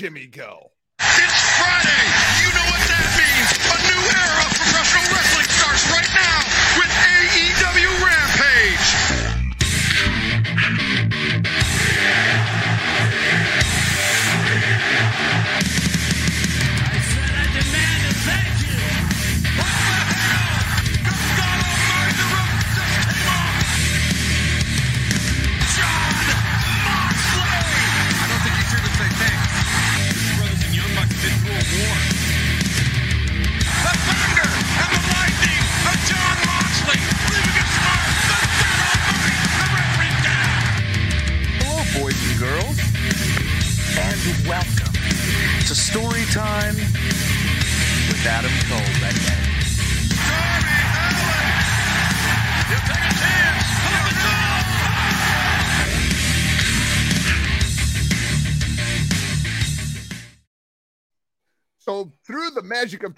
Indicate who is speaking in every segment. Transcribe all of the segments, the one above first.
Speaker 1: Jimmy go?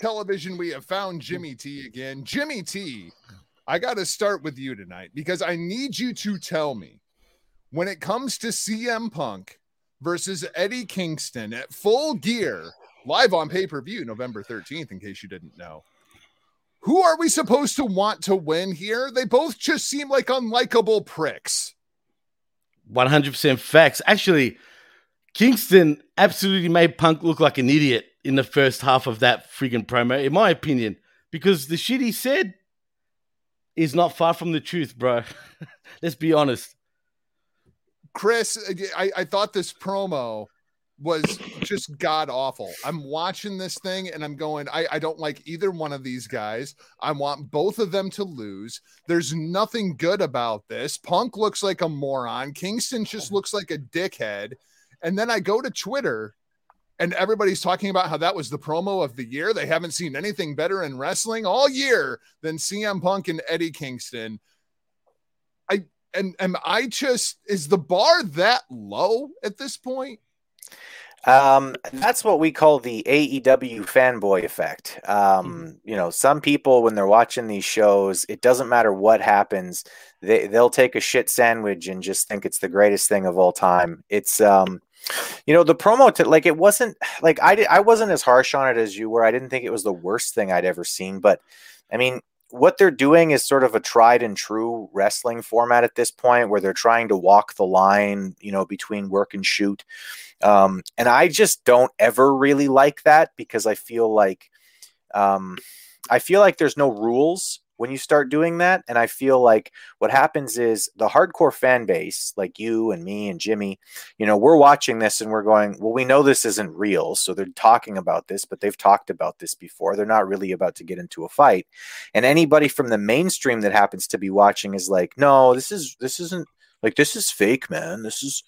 Speaker 1: Television, we have found Jimmy T again. Jimmy T, I got to start with you tonight because I need you to tell me when it comes to CM Punk versus Eddie Kingston at full gear, live on pay per view November 13th, in case you didn't know. Who are we supposed to want to win here? They both just seem like unlikable pricks.
Speaker 2: 100% facts. Actually, Kingston absolutely made Punk look like an idiot in the first half of that freaking promo, in my opinion, because the shit he said is not far from the truth, bro. Let's be honest.
Speaker 1: Chris, I, I thought this promo was just god awful. I'm watching this thing and I'm going, I, I don't like either one of these guys. I want both of them to lose. There's nothing good about this. Punk looks like a moron. Kingston just looks like a dickhead. And then I go to Twitter and everybody's talking about how that was the promo of the year. They haven't seen anything better in wrestling all year than CM Punk and Eddie Kingston. I and am I just is the bar that low at this point?
Speaker 3: Um, that's what we call the AEW fanboy effect. Um, you know, some people when they're watching these shows, it doesn't matter what happens, they they'll take a shit sandwich and just think it's the greatest thing of all time. It's um you know the promo to like it wasn't like I I wasn't as harsh on it as you were. I didn't think it was the worst thing I'd ever seen, but I mean what they're doing is sort of a tried and true wrestling format at this point where they're trying to walk the line, you know, between work and shoot. Um, and I just don't ever really like that because I feel like um, I feel like there's no rules when you start doing that. And I feel like what happens is the hardcore fan base, like you and me and Jimmy, you know, we're watching this and we're going, well, we know this isn't real. So they're talking about this, but they've talked about this before. They're not really about to get into a fight. And anybody from the mainstream that happens to be watching is like, no, this is, this isn't like, this is fake, man. This is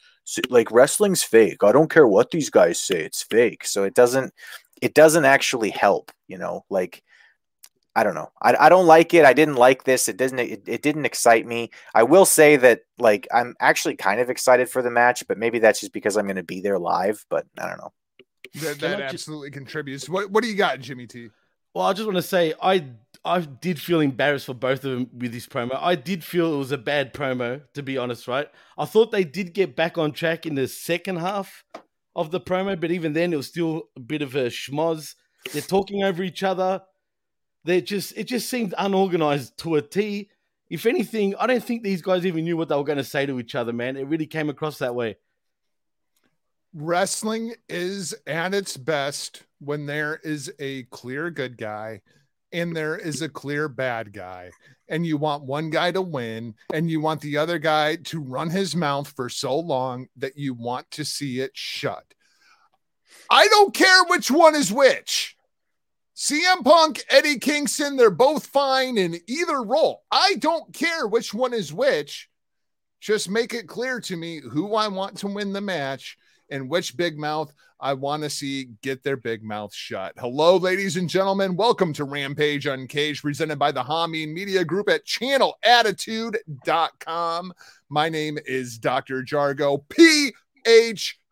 Speaker 3: like wrestling's fake. I don't care what these guys say. It's fake. So it doesn't, it doesn't actually help, you know, like, I don't know. I, I don't like it. I didn't like this. It doesn't. It, it didn't excite me. I will say that like I'm actually kind of excited for the match, but maybe that's just because I'm going to be there live. But I don't know.
Speaker 1: That, that
Speaker 2: I ju-
Speaker 1: absolutely contributes. What what do you got, Jimmy T?
Speaker 2: Well, I just want to say I I did feel embarrassed for both of them with this promo. I did feel it was a bad promo, to be honest, right? I thought they did get back on track in the second half of the promo, but even then it was still a bit of a schmoz. They're talking over each other. They just it just seemed unorganized to a T. If anything, I don't think these guys even knew what they were going to say to each other, man. It really came across that way.
Speaker 1: Wrestling is at its best when there is a clear good guy and there is a clear bad guy. And you want one guy to win and you want the other guy to run his mouth for so long that you want to see it shut. I don't care which one is which. CM Punk, Eddie Kingston, they're both fine in either role. I don't care which one is which. Just make it clear to me who I want to win the match and which big mouth I want to see get their big mouth shut. Hello, ladies and gentlemen. Welcome to Rampage Uncaged, presented by the Hameen Media Group at channelattitude.com. My name is Dr. Jargo,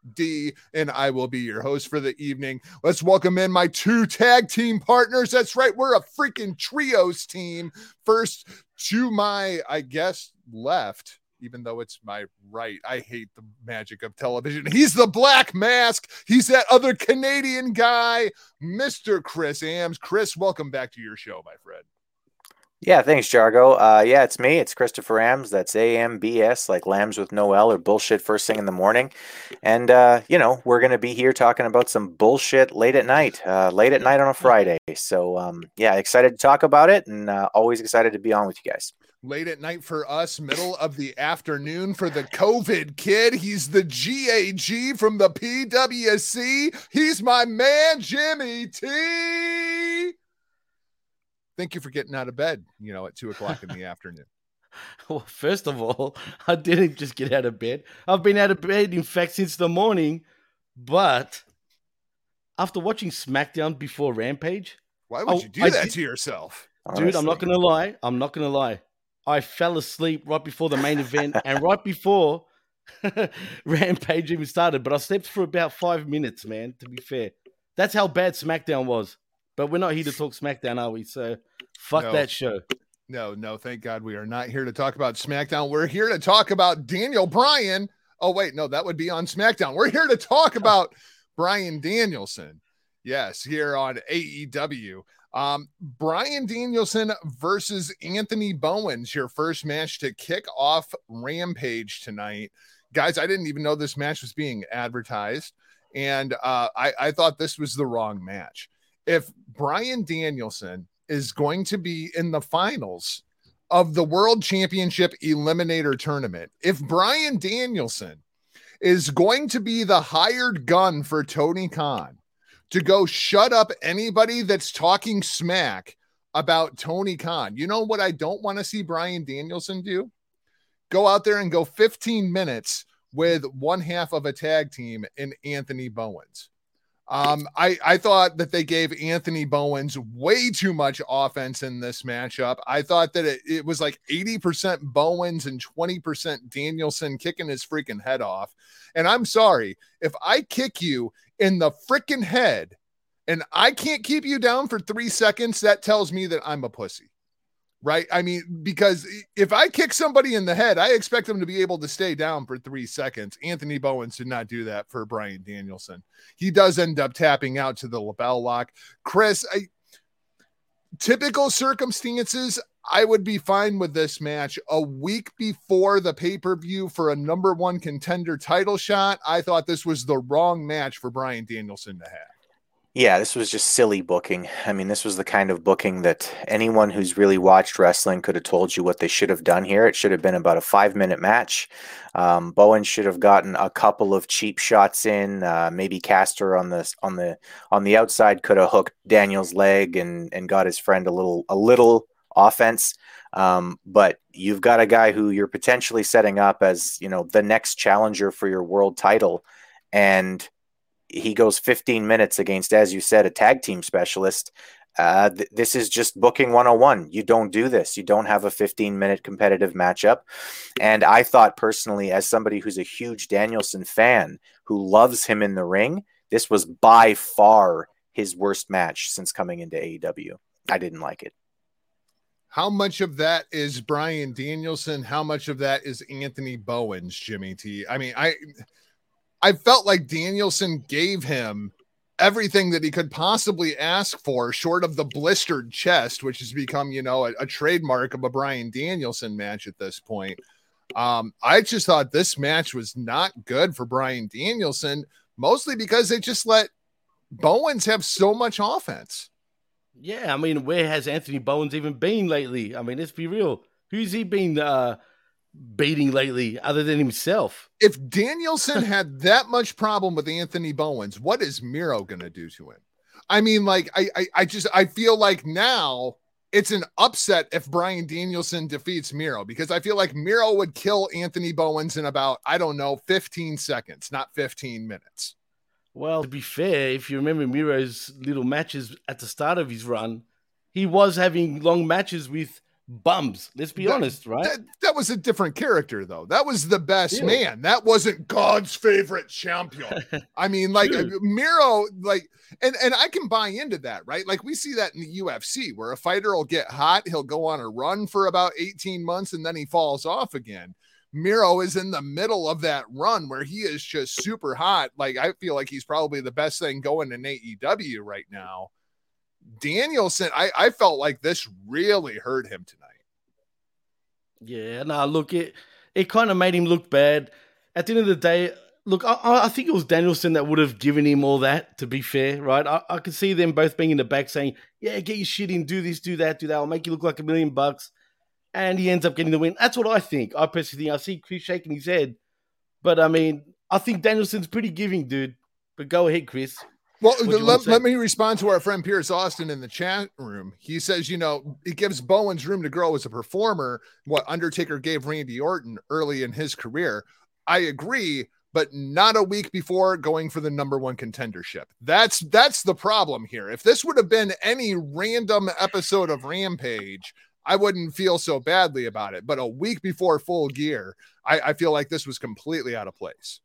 Speaker 1: PhD, and I will be your host for the evening. Let's welcome in my two tag team partners. That's right, we're a freaking trios team. First, to my, I guess, left even though it's my right. I hate the magic of television. He's the Black Mask. He's that other Canadian guy, Mr. Chris Ambs. Chris, welcome back to your show, my friend.
Speaker 3: Yeah, thanks, Jargo. Uh, yeah, it's me. It's Christopher Ambs. That's A M B S, like lambs with no L or bullshit first thing in the morning. And, uh, you know, we're going to be here talking about some bullshit late at night, uh, late at night on a Friday. So, um, yeah, excited to talk about it and uh, always excited to be on with you guys.
Speaker 1: Late at night for us, middle of the afternoon for the COVID kid. He's the GAG from the PWC. He's my man, Jimmy T. Thank you for getting out of bed, you know, at two o'clock in the afternoon.
Speaker 2: Well, first of all, I didn't just get out of bed. I've been out of bed, in fact, since the morning. But after watching SmackDown before Rampage,
Speaker 1: Why would
Speaker 2: Oh,
Speaker 1: you do
Speaker 2: I
Speaker 1: that
Speaker 2: did-
Speaker 1: to yourself?
Speaker 2: dude, I'm not gonna lie. I'm not gonna lie. I fell asleep right before the main event and right before Rampage even started. But I slept for about five minutes, man. To be fair, that's how bad SmackDown was. But we're not here to talk SmackDown, are we? So fuck
Speaker 1: No.
Speaker 2: that show.
Speaker 1: No, no, thank God we are not here to talk about SmackDown. We're here to talk about Daniel Bryan. Oh, wait, no, that would be on SmackDown. We're here to talk about Brian Danielson. Yes, here on AEW. Um, Brian Danielson versus Anthony Bowens, your first match to kick off Rampage tonight. Guys, I didn't even know this match was being advertised. And uh, I, I thought this was the wrong match. If Brian Danielson is going to be in the finals of the World Championship Eliminator Tournament, if Brian Danielson is going to be the hired gun for Tony Khan to go shut up anybody that's talking smack about Tony Khan, you know what I don't want to see Brian Danielson do? Go out there and go 15 minutes with one half of a tag team in Anthony Bowens. Um, I, I thought that they gave Anthony Bowens way too much offense in this matchup. I thought that it, it was like 80% Bowens and 20% Danielson kicking his freaking head off. And I'm sorry, if I kick you in the freaking head and I can't keep you down for three seconds, that tells me that I'm a pussy. Right. I mean, because if I kick somebody in the head, I expect them to be able to stay down for three seconds. Anthony Bowens did not do that for Brian Danielson. He does end up tapping out to the LeBell Lock. Chris, I, typical circumstances, I would be fine with this match. A week before the pay per view for a number one contender title shot, I thought this was the wrong match for Brian Danielson to have.
Speaker 3: Yeah, this was just silly booking. I mean, this was the kind of booking that anyone who's really watched wrestling could have told you what they should have done here. It should have been about a five minute match. Um, Bowen should have gotten a couple of cheap shots in. Uh, maybe Caster on the on the on the outside could have hooked Daniel's leg and and got his friend a little a little offense. Um, but you've got a guy who you're potentially setting up as you know the next challenger for your world title, and he goes 15 minutes against, as you said, a tag team specialist. Uh, th- this is just booking 101. You don't do this. You don't have a 15 minute competitive matchup. And I thought personally, as somebody who's a huge Danielson fan who loves him in the ring, this was by far his worst match since coming into AEW. I didn't like it.
Speaker 1: How much of that is Brian Danielson? How much of that is Anthony Bowens, Jimmy T? I mean, I I felt like Danielson gave him everything that he could possibly ask for, short of the blistered chest, which has become, you know, a, a trademark of a Brian Danielson match at this point. Um, I just thought this match was not good for Brian Danielson, mostly because they just let Bowens have so much offense.
Speaker 2: Yeah, I mean, where has Anthony Bowens even been lately? I mean, let's be real. Who's he been uh, beating lately other than himself?
Speaker 1: if Danielson had that much problem with Anthony Bowens, what is Miro gonna do to him? I mean, like, I, I, I just, I feel like now it's an upset if Brian Danielson defeats Miro because I feel like Miro would kill Anthony Bowens in about, I don't know, 15 seconds, not 15 minutes.
Speaker 2: Well, to be fair, if you remember Miro's little matches at the start of his run, he was having long matches with bums. Let's be
Speaker 1: That-
Speaker 2: honest, right?
Speaker 1: That, that was a different character, though. That was the best
Speaker 2: Yeah.
Speaker 1: man. That wasn't God's favorite champion. I mean, like uh, Miro, like, and and I can buy into that, right? Like we see that in the UFC, where a fighter will get hot, he'll go on a run for about eighteen months, and then he falls off again. Miro is in the middle of that run where he is just super hot. Like I feel like he's probably the best thing going in AEW right now. Danielson, I, I felt like this really hurt him tonight.
Speaker 2: Yeah, no, look, it it kind of made him look bad. At the end of the day, look, I, I think it was Danielson that would have given him all that, to be fair, right? I, I could see them both being in the back saying, Yeah, get your shit in, do this, do that, do that, I'll make you look like a million bucks. And he ends up getting the win. That's what I think. I personally think I see Chris shaking his head. But I mean, I think Danielson's pretty giving, dude. But go ahead, Chris.
Speaker 1: Well,
Speaker 2: What do
Speaker 1: let, let me respond to our friend Pierce Austin in the chat room. He says, you know, it gives Bowens room to grow as a performer, what Undertaker gave Randy Orton early in his career. I agree, but not a week before going for the number one contendership. That's that's the problem here. If this would have been any random episode of Rampage, I wouldn't feel so badly about it. But a week before full gear, I, I feel like this was completely out of place.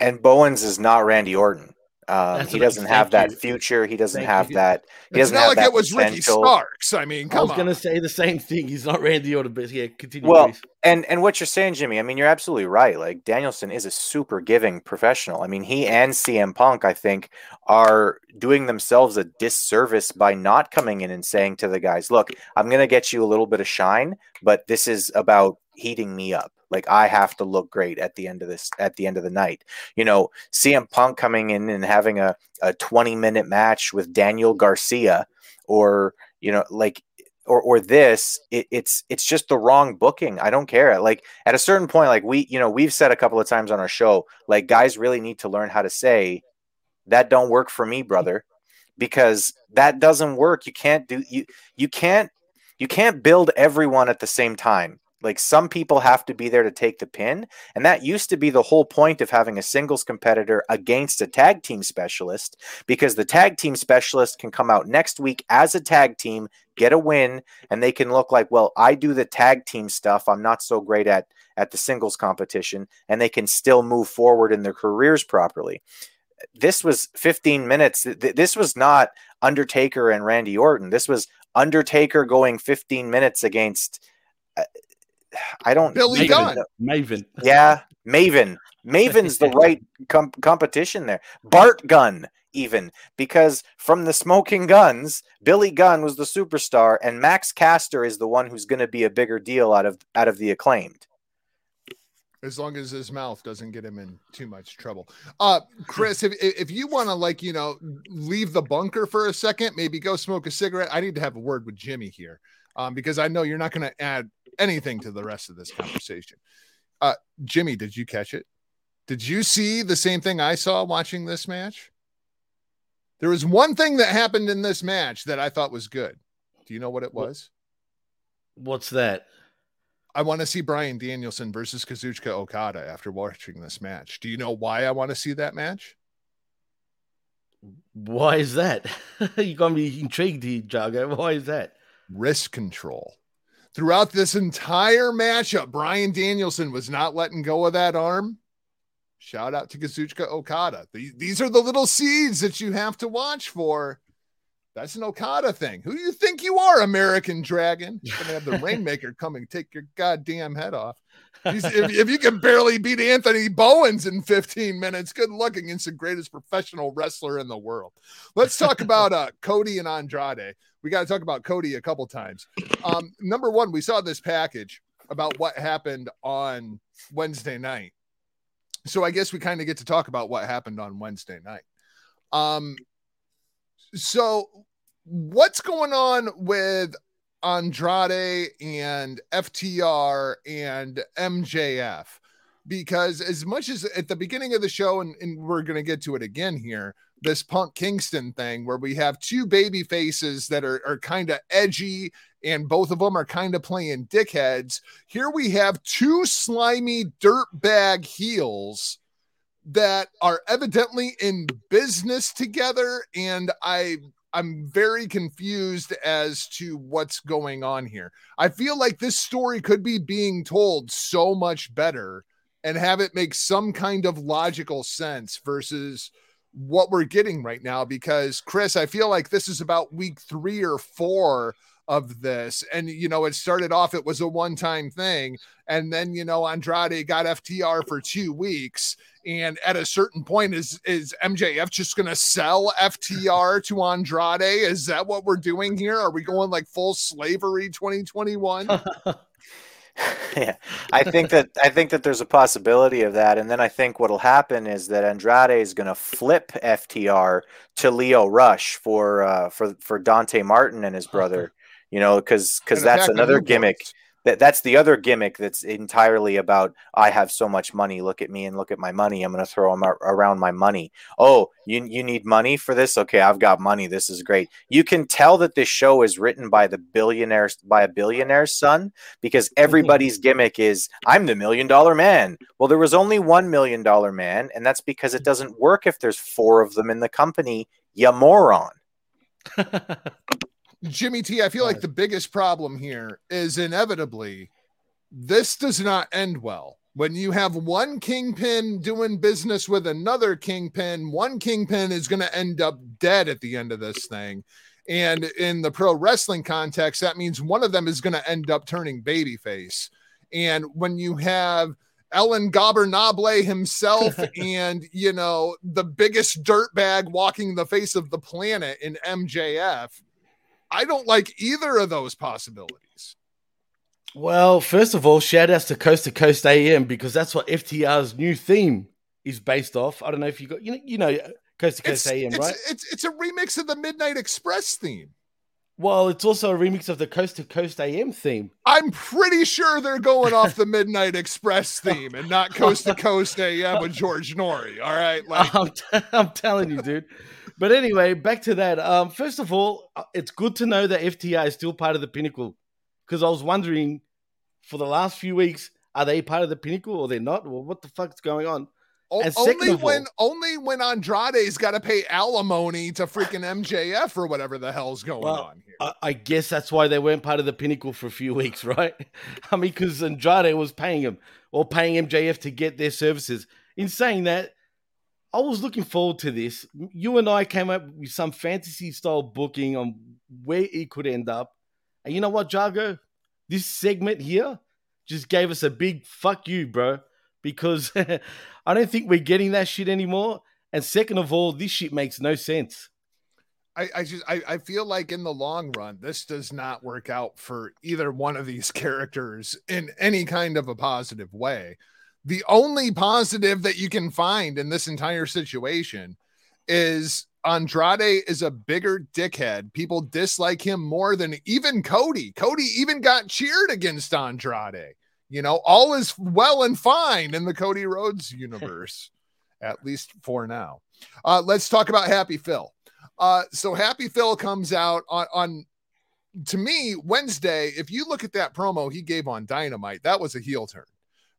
Speaker 3: And Bowens is not Randy Orton. Um, he doesn't have that
Speaker 2: you.
Speaker 3: future. He doesn't
Speaker 2: Thank
Speaker 3: have
Speaker 2: you.
Speaker 3: that. He
Speaker 1: It's
Speaker 3: doesn't
Speaker 1: not
Speaker 3: have
Speaker 1: like
Speaker 3: that
Speaker 1: it was Ricky
Speaker 3: potential.
Speaker 1: Starks. I mean,
Speaker 2: I was gonna say the same thing. He's not Randy Orton, but yeah, continue.
Speaker 3: Well,
Speaker 2: Chris.
Speaker 3: and and what you're saying, Jimmy, I mean, you're absolutely right. Like Danielson is a super giving professional. I mean, he and CM Punk, I think, are doing themselves a disservice by not coming in and saying to the guys, "Look, I'm going to get you a little bit of shine, but this is about heating me up. Like I have to look great at the end of this at the end of the night. You know, CM Punk coming in and having a a 20 minute match with Daniel Garcia, or you know, like or or this it, it's it's just the wrong booking. I don't care. Like at a certain point like we you know we've said a couple of times on our show like guys really need to learn how to say that don't work for me brother because that doesn't work. You can't do you you can't you can't build everyone at the same time like some people have to be there to take the pin and that used to be the whole point of having a singles competitor against a tag team specialist because the tag team specialist can come out next week as a tag team get a win and they can look like well i do the tag team stuff. I'm not so great at at the singles competition and they can still move forward in their careers properly. This was 15 minutes. Th- th- this was not undertaker and randy orton. This was undertaker going 15 minutes against uh, i don't
Speaker 1: Billy
Speaker 3: even
Speaker 1: Gunn.
Speaker 2: Maven.
Speaker 3: yeah maven maven's the right com- competition there bart gunn even because from the smoking gunns billy gunn was the superstar and max caster is the one who's going to be a bigger deal out of out of the acclaimed
Speaker 1: as long as his mouth doesn't get him in too much trouble. Uh, Chris, if if you want to like you know leave the bunker for a second, maybe go smoke a cigarette. I need to have a word with Jimmy here, um, because I know you're not going to add anything to the rest of this conversation. Uh, Jimmy, did you catch it? Did you see the same thing I saw watching this match? There was one thing that happened in this match that I thought was good. Do you know what it was?
Speaker 2: What's that?
Speaker 1: I want to see Brian Danielson versus Kazuchika Okada after watching this match. Do you know why I want to see that match?
Speaker 2: Why is that? you got me intrigued, here, Jago. Why is that?
Speaker 1: Wrist control. Throughout this entire matchup, Brian Danielson was not letting go of that arm. Shout out to Kazuchika Okada. These, are the little seeds that you have to watch for. That's an Okada thing. Who do you think you are, American Dragon? You're gonna have the Rainmaker come and take your goddamn head off. If, if you can barely beat Anthony Bowens in 15 minutes, good luck against the greatest professional wrestler in the world. Let's talk about uh, Cody and Andrade. We got to talk about Cody a couple times. Um, number one, we saw this package about what happened on Wednesday night. So I guess we kind of get to talk about what happened on Wednesday night. Um, so what's going on with Andrade and FTR and MJF? Because as much as at the beginning of the show, and, and we're going to get to it again here, this Punk Kingston thing where we have two baby faces that are, are kind of edgy and both of them are kind of playing dickheads. Here we have two slimy dirtbag heels that are evidently in business together and I I'm very confused as to what's going on here. I feel like this story could be being told so much better and have it make some kind of logical sense versus what we're getting right now because Chris, I feel like this is about week 3 or 4 of this. And, you know, it started off, it was a one time thing. And then, you know, Andrade got FTR for two weeks. And at a certain point, is is MJF just going to sell FTR to Andrade? Is that what we're doing here? Are we going like full slavery 2021?
Speaker 3: yeah, I think that I think that there's a possibility of that, and then I think what'll happen is that Andrade is going to flip FTR to Lio Rush for uh, for for Dante Martin and his brother. You know, because because that's another gimmick.
Speaker 1: boys.
Speaker 3: That that's the other gimmick that's entirely about I have so much money. Look at me and look at my money. I'm going to throw ar- around my money. Oh, you you need money for this? Okay, I've got money. This is great. You can tell that this show is written by the billionaire by a billionaire's son because mm-hmm. everybody's gimmick is I'm the million dollar man. Well, there was only one million dollar man, and that's because it doesn't work if there's four of them in the company. You moron.
Speaker 1: Jimmy T, I feel like the biggest problem here is inevitably this does not end well. When you have one kingpin doing business with another kingpin, one kingpin is going to end up dead at the end of this thing. And in the pro wrestling context, that means one of them is going to end up turning babyface. And when you have El Ingobernable himself and, you know, the biggest dirtbag walking the face of the planet in MJF, I don't like either of those possibilities.
Speaker 2: Well, first of all, shout outs to Coast to Coast AM because that's what FTR's new theme is based off. I don't know if you got you know you know Coast to Coast
Speaker 1: It's,
Speaker 2: AM,
Speaker 1: it's,
Speaker 2: right?
Speaker 1: it's it's a remix of the Midnight Express theme.
Speaker 2: Well, it's also a remix of the Coast to Coast AM theme.
Speaker 1: I'm pretty sure they're going off the Midnight Express theme and not Coast to Coast AM with George Noory. All right, like
Speaker 2: I'm, t- I'm telling you, dude. But anyway, back to that. Um, first of all, uh, it's good to know that FTR is still part of the Pinnacle because I was wondering for the last few weeks, are they part of the Pinnacle or they're not? Well, what the fuck's going on?
Speaker 1: o- only
Speaker 2: of all-
Speaker 1: when only when Andrade's got to pay alimony to freaking MJF or whatever the hell's going
Speaker 2: Well,
Speaker 1: on here.
Speaker 2: I, I guess that's why they weren't part of the Pinnacle for a few weeks, right? I mean, because Andrade was paying him or paying MJF to get their services. In saying that, I was looking forward to this. You and I came up with some fantasy style booking on where it could end up. And you know what, Jargo? This segment here just gave us a big fuck you, bro, because I don't think we're getting that shit anymore. And second of all, this shit makes no sense.
Speaker 1: I, I just I, I feel like in the long run, this does not work out for either one of these characters in any kind of a positive way. The only positive that you can find in this entire situation is Andrade is a bigger dickhead. People dislike him more than even Cody. Cody even got cheered against Andrade. You know, all is well and fine in the Cody Rhodes universe, at least for now. Uh, let's talk about Happy Phil. Uh, so Happy Phil comes out on, on to me Wednesday. If you look at that promo he gave on Dynamite, that was a heel turn,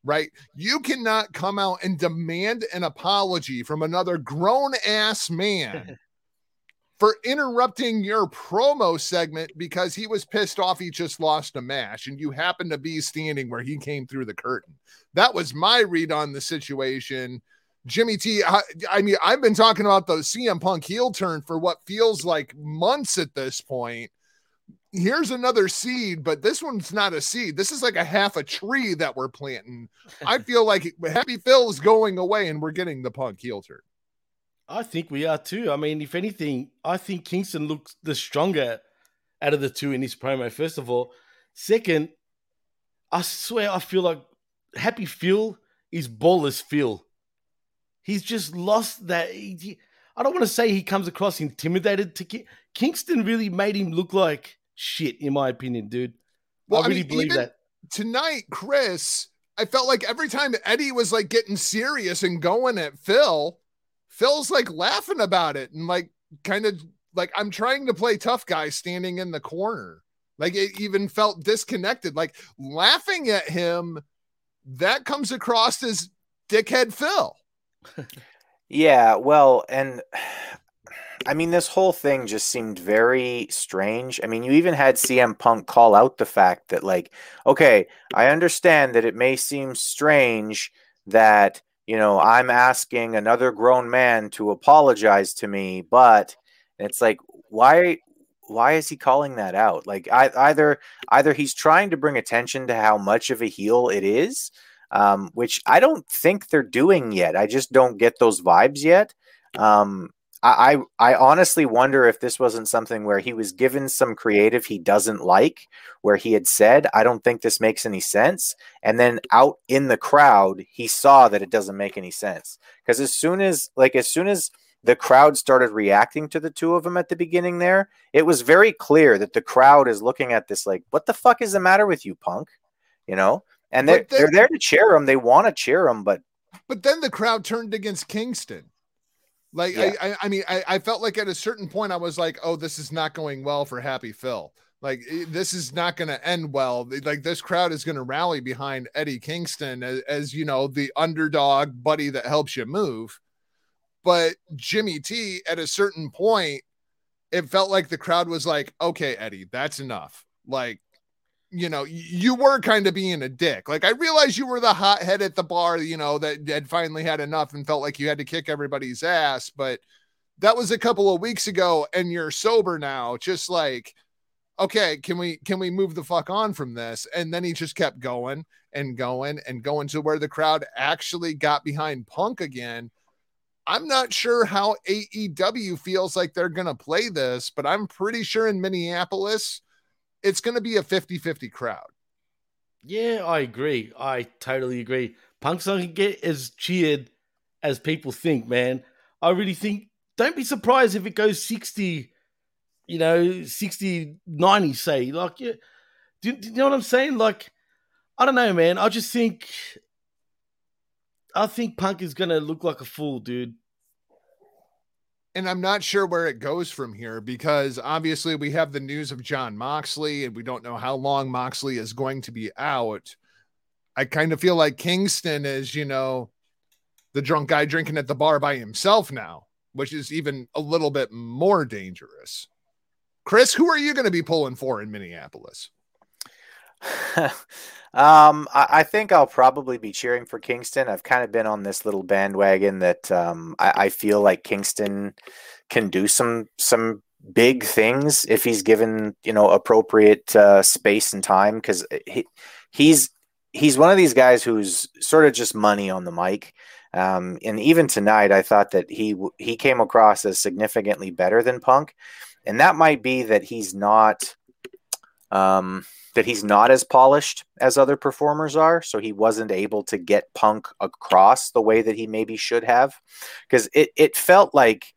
Speaker 1: right? You cannot come out and demand an apology from another grown ass man for interrupting your promo segment because he was pissed off he just lost a match and you happen to be standing where he came through the curtain. That was my read on the situation. Jimmy T, I, I mean, I've been talking about the CM Punk heel turn for what feels like months at this point. Here's another seed, but this one's not a seed. This is like a half a tree that we're planting. I feel like Happy Phil is going away and we're getting the Punk heel turn.
Speaker 2: I think we are too. I mean, if anything, I think Kingston looks the stronger out of the two in this promo. First of all, second, I swear I feel like Happy Phil is ballless Phil. He's just lost that. he- I don't want to say he comes across intimidated to Ki- Kingston. Really made him look like shit, in my opinion, dude.
Speaker 1: Well,
Speaker 2: I
Speaker 1: I
Speaker 2: really
Speaker 1: mean,
Speaker 2: believe that.
Speaker 1: Tonight, Chris, I felt like every time Eddie was like getting serious and going at Phil, Phil's like laughing about it and like kind of like I'm trying to play tough guy standing in the corner. Like it even felt disconnected. Like laughing at him, that comes across as dickhead Phil.
Speaker 3: Yeah, well, and I mean, this whole thing just seemed very strange. I mean, you even had CM Punk call out the fact that, like, okay, I understand that it may seem strange that, you know, I'm asking another grown man to apologize to me, but it's like, why? why is he calling that out? Like I, either either he's trying to bring attention to how much of a heel it is, um, which I don't think they're doing yet. I just don't get those vibes yet. Um, I, I I honestly wonder if this wasn't something where he was given some creative he doesn't like, where he had said, "I don't think this makes any sense," and then out in the crowd he saw that it doesn't make any sense. Because as soon as like as soon as the crowd started reacting to the two of them at the beginning there, it was very clear that the crowd is looking at this like, "What the fuck is the matter with you, Punk?" You know, and they're
Speaker 1: then-
Speaker 3: they're there to cheer him. They want to cheer him, but
Speaker 1: But then the crowd turned against Kingston. Like
Speaker 3: Yeah.
Speaker 1: I, I, I mean, I, I felt like at a certain point I was like, oh, this is not going well for Happy Phil. Like this is not going to end well. Like this crowd is going to rally behind Eddie Kingston as, as you know the underdog buddy that helps you move. But Jimmy T, at a certain point, it felt like the crowd was like, okay, Eddie, that's enough. Like you know, you were kind of being a dick. Like I realized you were the hothead at the bar, you know, that had finally had enough and felt like you had to kick everybody's ass. But that was a couple of weeks ago, and you're sober now. Just like, okay, can we can we move the fuck on from this? And then he just kept going and going and going to where the crowd actually got behind Punk again. I'm not sure how AEW feels like they're going to play this, but I'm pretty sure in Minneapolis, it's going to be a 50 50 crowd.
Speaker 2: Yeah, I agree. I totally agree. Punk's not gonna get as cheered as people think, man. I really think don't be surprised if it goes 60, you know, 60, 90, say. Like, yeah. Do, do you know what I'm saying? Like, I don't know, man. I just think I think Punk is gonna look like a fool, dude.
Speaker 1: And I'm not sure where it goes from here because obviously we have the news of Jon Moxley and we don't know how long Moxley is going to be out. I kind of feel like Kingston is, you know, the drunk guy drinking at the bar by himself now, which is even a little bit more dangerous. Chris, who are you going to be pulling for in Minneapolis?
Speaker 3: um, I, I think I'll probably be cheering for Kingston. I've kind of been on this little bandwagon that um, I, I feel like Kingston can do some some big things if he's given you know appropriate uh, space and time because he, he's he's one of these guys who's sort of just money on the mic. Um, and even tonight, I thought that he he came across as significantly better than Punk, and that might be that he's not um, that he's not as polished as other performers are, so he wasn't able to get Punk across the way that he maybe should have, because it it felt like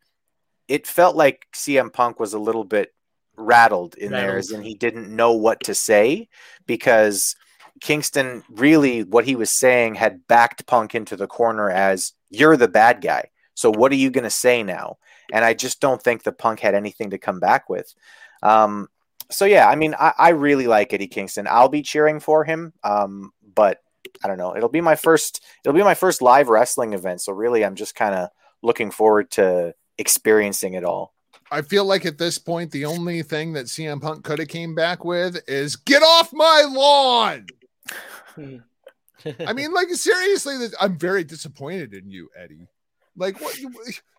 Speaker 3: it felt like CM Punk was a little bit rattled in there, as in he didn't know what to say because Kingston really what he was saying had backed Punk into the corner as you're the bad guy. So what are you going to say now? And I just don't think the Punk had anything to come back with. Um, so yeah, I mean, I, I really like Eddie Kingston. I'll be cheering for him. Um, but I don't know. It'll be my first. It'll be my first live wrestling event. So really, I'm just kind of looking forward to experiencing it all.
Speaker 1: I feel like at this point, the only thing that CM Punk could have came back with is get off my lawn. I mean, like seriously, I'm very disappointed in you, Eddie. Like, what?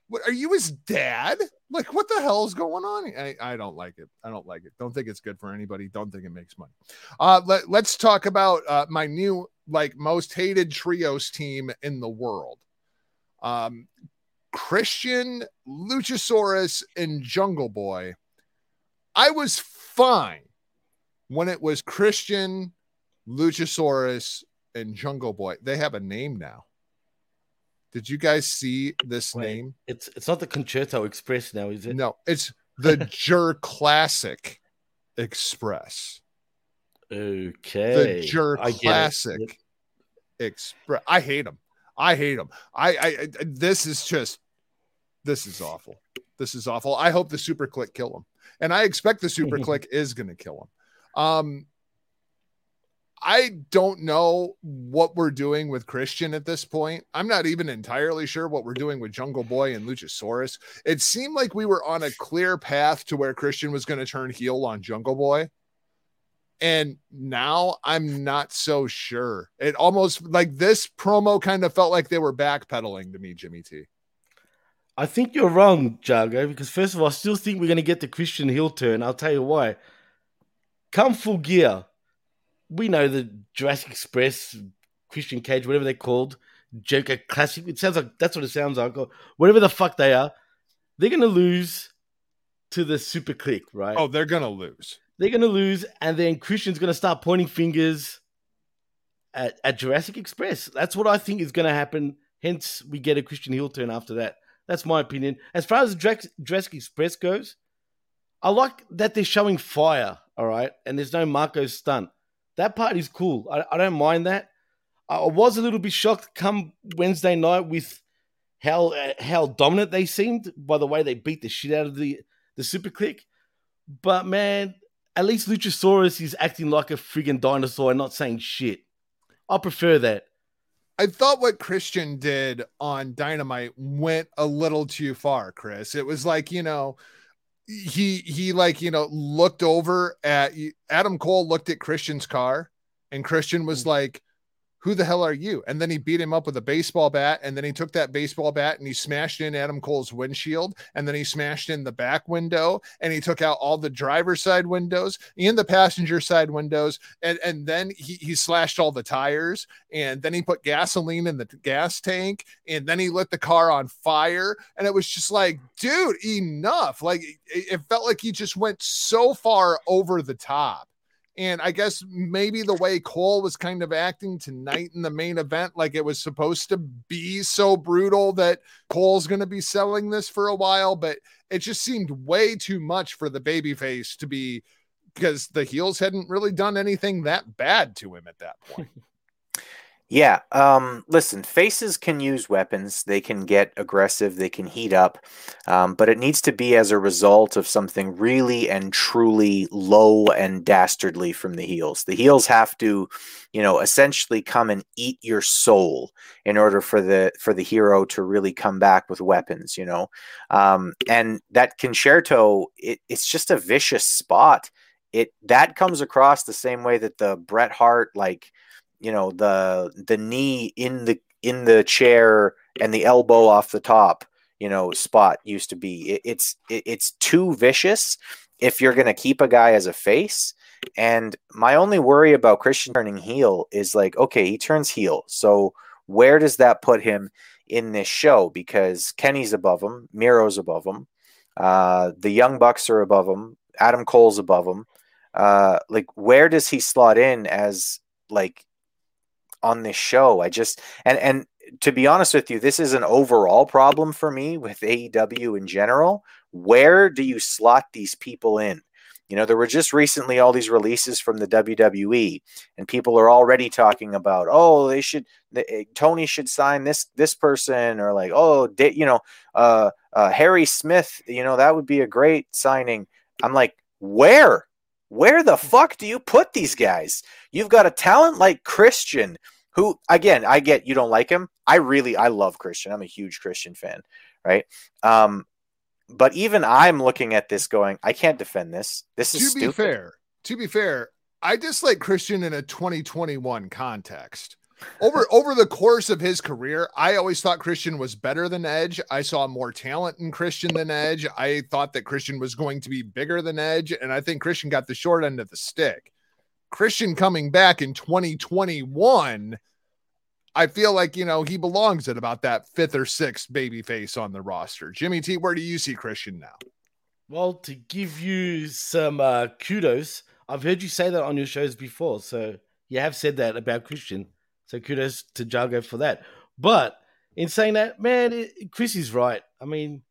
Speaker 1: What are you his dad? Like, what the hell is going on? I, I don't like it. I don't like it. Don't think it's good for anybody. Don't think it makes money. Uh, let, let's talk about uh, my new like most hated trios team in the world. Um, Christian, Luchasaurus, and Jungle Boy. I was fine when it was Christian, Luchasaurus, and Jungle Boy. They have a name now. Did you guys see this
Speaker 2: Wait.
Speaker 1: name?
Speaker 2: It's it's not the Concerto Express now, is it?
Speaker 1: No, it's the Jur Classic Express.
Speaker 2: Okay.
Speaker 1: The Jur
Speaker 2: I.
Speaker 1: Classic Express. I hate them. I hate them. I, I, I, this is just, this is awful. This is awful. I hope the Super Kliq kill him, and I expect the Super Kliq is going to kill him. Um, I don't know what we're doing with Christian at this point. I'm not even entirely sure what we're doing with Jungle Boy and Luchasaurus. It seemed like we were on a clear path to where Christian was going to turn heel on Jungle Boy. And now I'm not so sure. It almost like this promo kind of felt like they were backpedaling to me, Jimmy T.
Speaker 2: I think you're wrong, Jago, because first of all, I still think we're going to get the Christian heel turn. I'll tell you why. Come full gear. We know the Jurassic Express, Christian Cage, whatever they're called, Joker Classic. It sounds like that's what it sounds like. or Whatever the fuck they are, they're going to lose to the Super Kliq, right?
Speaker 1: Oh, they're gonna lose.
Speaker 2: they're going to lose, and then Christian's going to start pointing fingers at, at Jurassic Express. That's what I think is going to happen. Hence, we get a Christian heel turn after that. That's my opinion. As far as Jurassic Express goes, I like that they're showing fire, all right, and there's no Marko Stunt. That part is cool. I, I don't mind that. I was a little bit shocked come Wednesday night with how uh, how dominant they seemed by the way they beat the shit out of the the Super Kliq. But man, at least Luchasaurus is acting like a friggin' dinosaur and not saying shit. I prefer that.
Speaker 1: I thought what Christian did on Dynamite went a little too far, Chris. It was like, you know, he he like, you know, looked over at Adam Cole looked at Christian's car and Christian was mm. like, "Who the hell are you?" And then he beat him up with a baseball bat and then he took that baseball bat and he smashed in Adam Cole's windshield and then he smashed in the back window and he took out all the driver's side windows and the passenger side windows and and then he he slashed all the tires and then he put gasoline in the gas tank and then he lit the car on fire and it was just like dude enough like it, it felt like he just went so far over the top and I guess maybe the way Cole was kind of acting tonight in the main event, like it was supposed to be so brutal that Cole's going to be selling this for a while, but it just seemed way too much for the babyface to be because the heels hadn't really done anything that bad to him at that point.
Speaker 3: Yeah. Um, listen, faces can use weapons. They can get aggressive. They can heat up. Um, but it needs to be as a result of something really and truly low and dastardly from the heels. The heels have to, you know, essentially come and eat your soul in order for the for the hero to really come back with weapons. You know, um, and that con-chair-to, it, it's just a vicious spot. It that comes across the same way that the Bret Hart like you know the the knee in the in the chair and the elbow off the top you know spot used to be it, it's it, it's too vicious if you're going to keep a guy as a face. And my only worry about christian turning heel is like okay he turns heel so where does that put him in this show? Because kenny's above him miro's above him uh, the young bucks are above him adam cole's above him. Uh, like where does he slot in as like on this show. I just and and to be honest with you, this is an overall problem for me with AEW in general. Where do you slot these people in? You know, there were just recently all these releases from the WWE, and people are already talking about, oh, they should, the, Tony should sign this this person, or like, oh, they, you know, uh, uh, Harry Smith, you know, that would be a great signing. I'm like, where? Where the fuck do you put these guys? You've got a talent like Christian, who again, I get you don't like him. I really I love Christian. I'm a huge Christian fan, right? Um, but even I'm looking at this going, I can't defend this. This is
Speaker 1: to
Speaker 3: stupid.
Speaker 1: be fair, to be fair, I dislike Christian in a 2021 context. Over over the course of his career, I always thought Christian was better than Edge. I saw more talent in Christian than Edge. I thought that Christian was going to be bigger than Edge, and I think Christian got the short end of the stick. Christian coming back in 2021, I feel like you know he belongs at about that fifth or sixth baby face on the roster. Jimmy T, where do you see Christian now?
Speaker 2: Well, to give you some uh, kudos, I've heard you say that on your shows before. So you have said that about Christian. So kudos to Jago for that. But in saying that, man, it, Chris is right. I mean,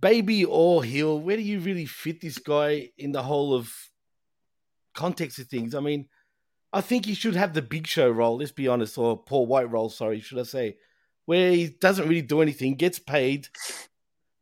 Speaker 2: baby or heel, where do you really fit this guy in the whole of context of things? I mean, I think he should have the big show role, let's be honest, or Paul White role, sorry, should I say, where he doesn't really do anything, gets paid,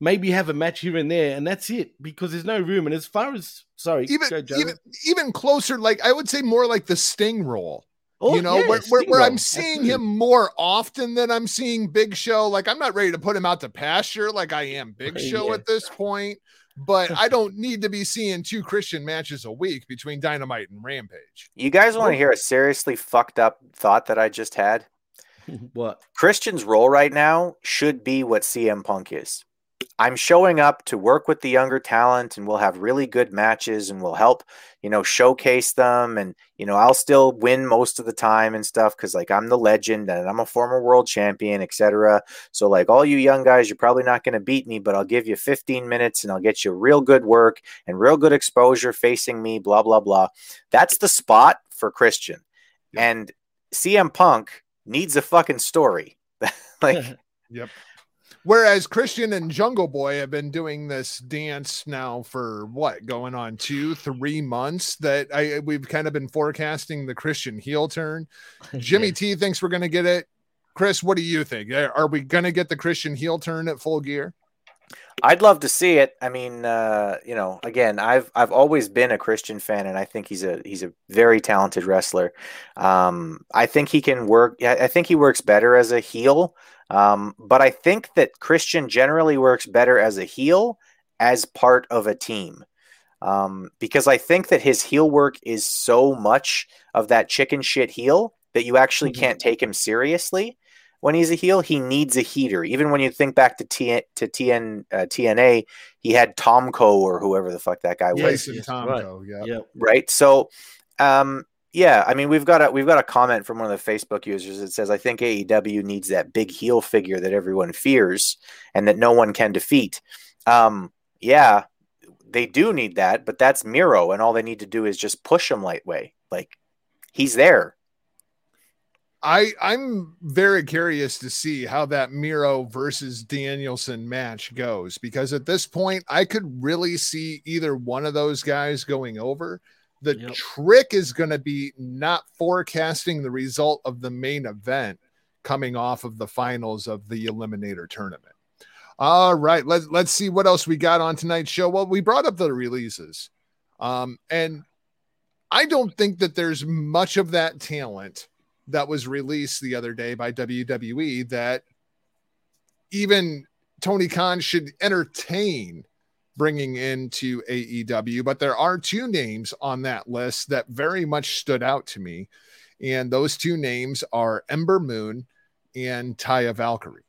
Speaker 2: maybe have a match here and there, and that's it, because there's no room. And as far as, sorry,
Speaker 1: Even even even closer, like I would say more like the Sting role.
Speaker 2: Oh,
Speaker 1: you know,
Speaker 2: yeah,
Speaker 1: where, where, where I'm seeing
Speaker 2: absolutely.
Speaker 1: him more often than I'm seeing Big Show. Like I'm not ready to put him out to pasture like I am Big Show
Speaker 2: yeah.
Speaker 1: at this point, but I don't need to be seeing two Christian matches a week between Dynamite and Rampage.
Speaker 3: You guys want to hear a seriously fucked up thought that I just had?
Speaker 2: What?
Speaker 3: Christian's role right now should be what CM Punk is. I'm showing up to work with the younger talent and we'll have really good matches and we'll help, you know, showcase them. And, you know, I'll still win most of the time and stuff because, like, I'm the legend and I'm a former world champion, etc. So, like, all you young guys, you're probably not going to beat me, but I'll give you 15 minutes and I'll get you real good work and real good exposure facing me, blah, blah, blah. That's the spot for Christian. And CM Punk needs a fucking story. like,
Speaker 1: Yep. Whereas Christian and Jungle Boy have been doing this dance now for what, going on two, three months. That I we've kind of been forecasting the Christian heel turn. Jimmy T thinks we're going to get it. Chris, what do you think? Are are we going to get the Christian heel turn at full gear?
Speaker 3: I'd love to see it. I mean, uh, you know, again, I've I've always been a Christian fan, and I think he's a he's a very talented wrestler. Um, I think he can work. I think he works better as a heel. Um, but I think that Christian generally works better as a heel as part of a team. Um, because I think that his heel work is so much of that chicken shit heel that you actually
Speaker 2: Mhm.
Speaker 3: can't take him seriously when he's a heel. He needs a heater. Even when you think back to T to TN uh, TNA, he had Tomko or whoever the fuck that guy was
Speaker 2: Yes,
Speaker 1: Tyson
Speaker 2: yes,
Speaker 1: Tomko, yeah.
Speaker 3: Right so um yeah i mean we've got a we've got a comment from one of the facebook users that says i think aew needs that big heel figure that everyone fears and that no one can defeat um yeah they do need that but that's miro and all they need to do is just push him lightweight like he's there
Speaker 1: I I'm very curious to see how that Miro versus Danielson match goes because at this point I could really see either one of those guys going over. The
Speaker 2: Yep.
Speaker 1: trick is going to be not forecasting the result of the main event coming off of the finals of the eliminator tournament. All right, let's let's see what else we got on tonight's show. Well, we brought up the releases. Um and I don't think that there's much of that talent that was released the other day by WWE that even Tony Khan should entertain bringing into AEW. But there are two names on that list that very much stood out to me. And those two names are Ember Moon and Taya Valkyrie.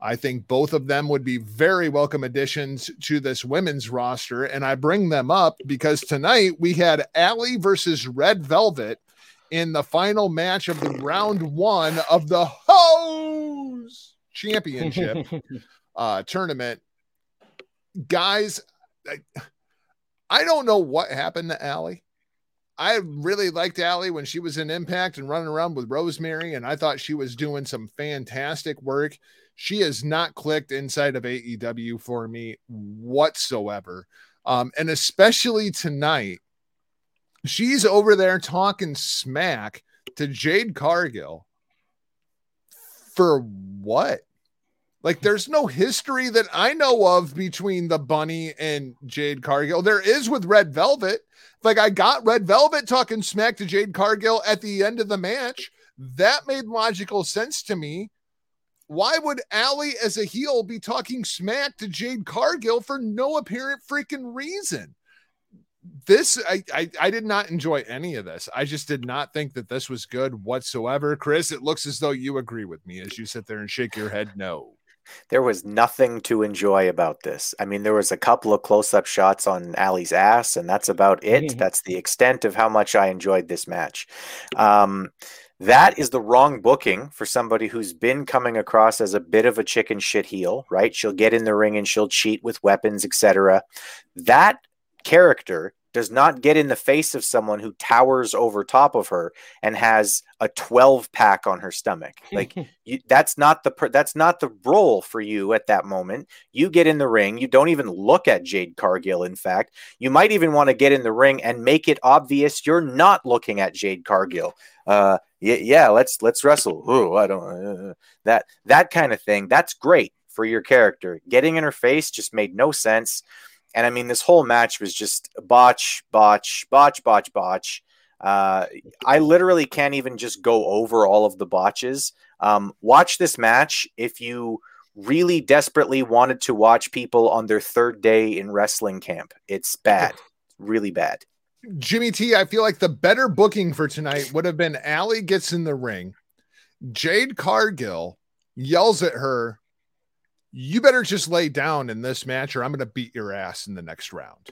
Speaker 1: I think both of them would be very welcome additions to this women's roster. And I bring them up because tonight we had Allie versus Red Velvet in the final match of the round one of the Hose Championship uh, tournament. Guys, I, I don't know what happened to Allie. I really liked Allie when she was in Impact and running around with Rosemary, and I thought she was doing some fantastic work. She has not clicked inside of AEW for me whatsoever. Um, and especially tonight, she's over there talking smack to Jade Cargill for what? Like, there's no history that I know of between the bunny and Jade Cargill. There is with Red Velvet. Like, I got Red Velvet talking smack to Jade Cargill at the end of the match. That made logical sense to me. Why would Allie, as a heel, be talking smack to Jade Cargill for no apparent freaking reason? This I, I I did not enjoy any of this. I just did not think that this was good whatsoever. Chris, it looks as though you agree with me as you sit there and shake your head no.
Speaker 3: there was nothing to enjoy about this. I mean, there was a couple of close-up shots on Allie's ass, and that's about it.
Speaker 2: Mhm.
Speaker 3: That's the extent of how much I enjoyed this match. Um, that is the wrong booking for somebody who's been coming across as a bit of a chicken shit heel, right? She'll get in the ring and she'll cheat with weapons, etc. That character does not get in the face of someone who towers over top of her and has a 12 pack on her stomach. Like you, that's not the that's not the role for you at that moment. You get in the ring. You don't even look at Jade Cargill. In fact, you might even want to get in the ring and make it obvious you're not looking at Jade Cargill. Uh, yeah, yeah let's let's wrestle. Ooh, I don't uh, that that kind of thing. That's great for your character. Getting in her face just made no sense. And I mean, this whole match was just botch, botch, botch, botch, botch. Uh, I literally can't even just go over all of the botches. Um, watch this match if you really desperately wanted to watch people on their third day in wrestling camp. It's bad, really bad.
Speaker 1: Jimmy T, I feel like the better booking for tonight would have been Allie gets in the ring. Jade Cargill yells at her, You better just lay down in this match or I'm going to beat your ass in the next round.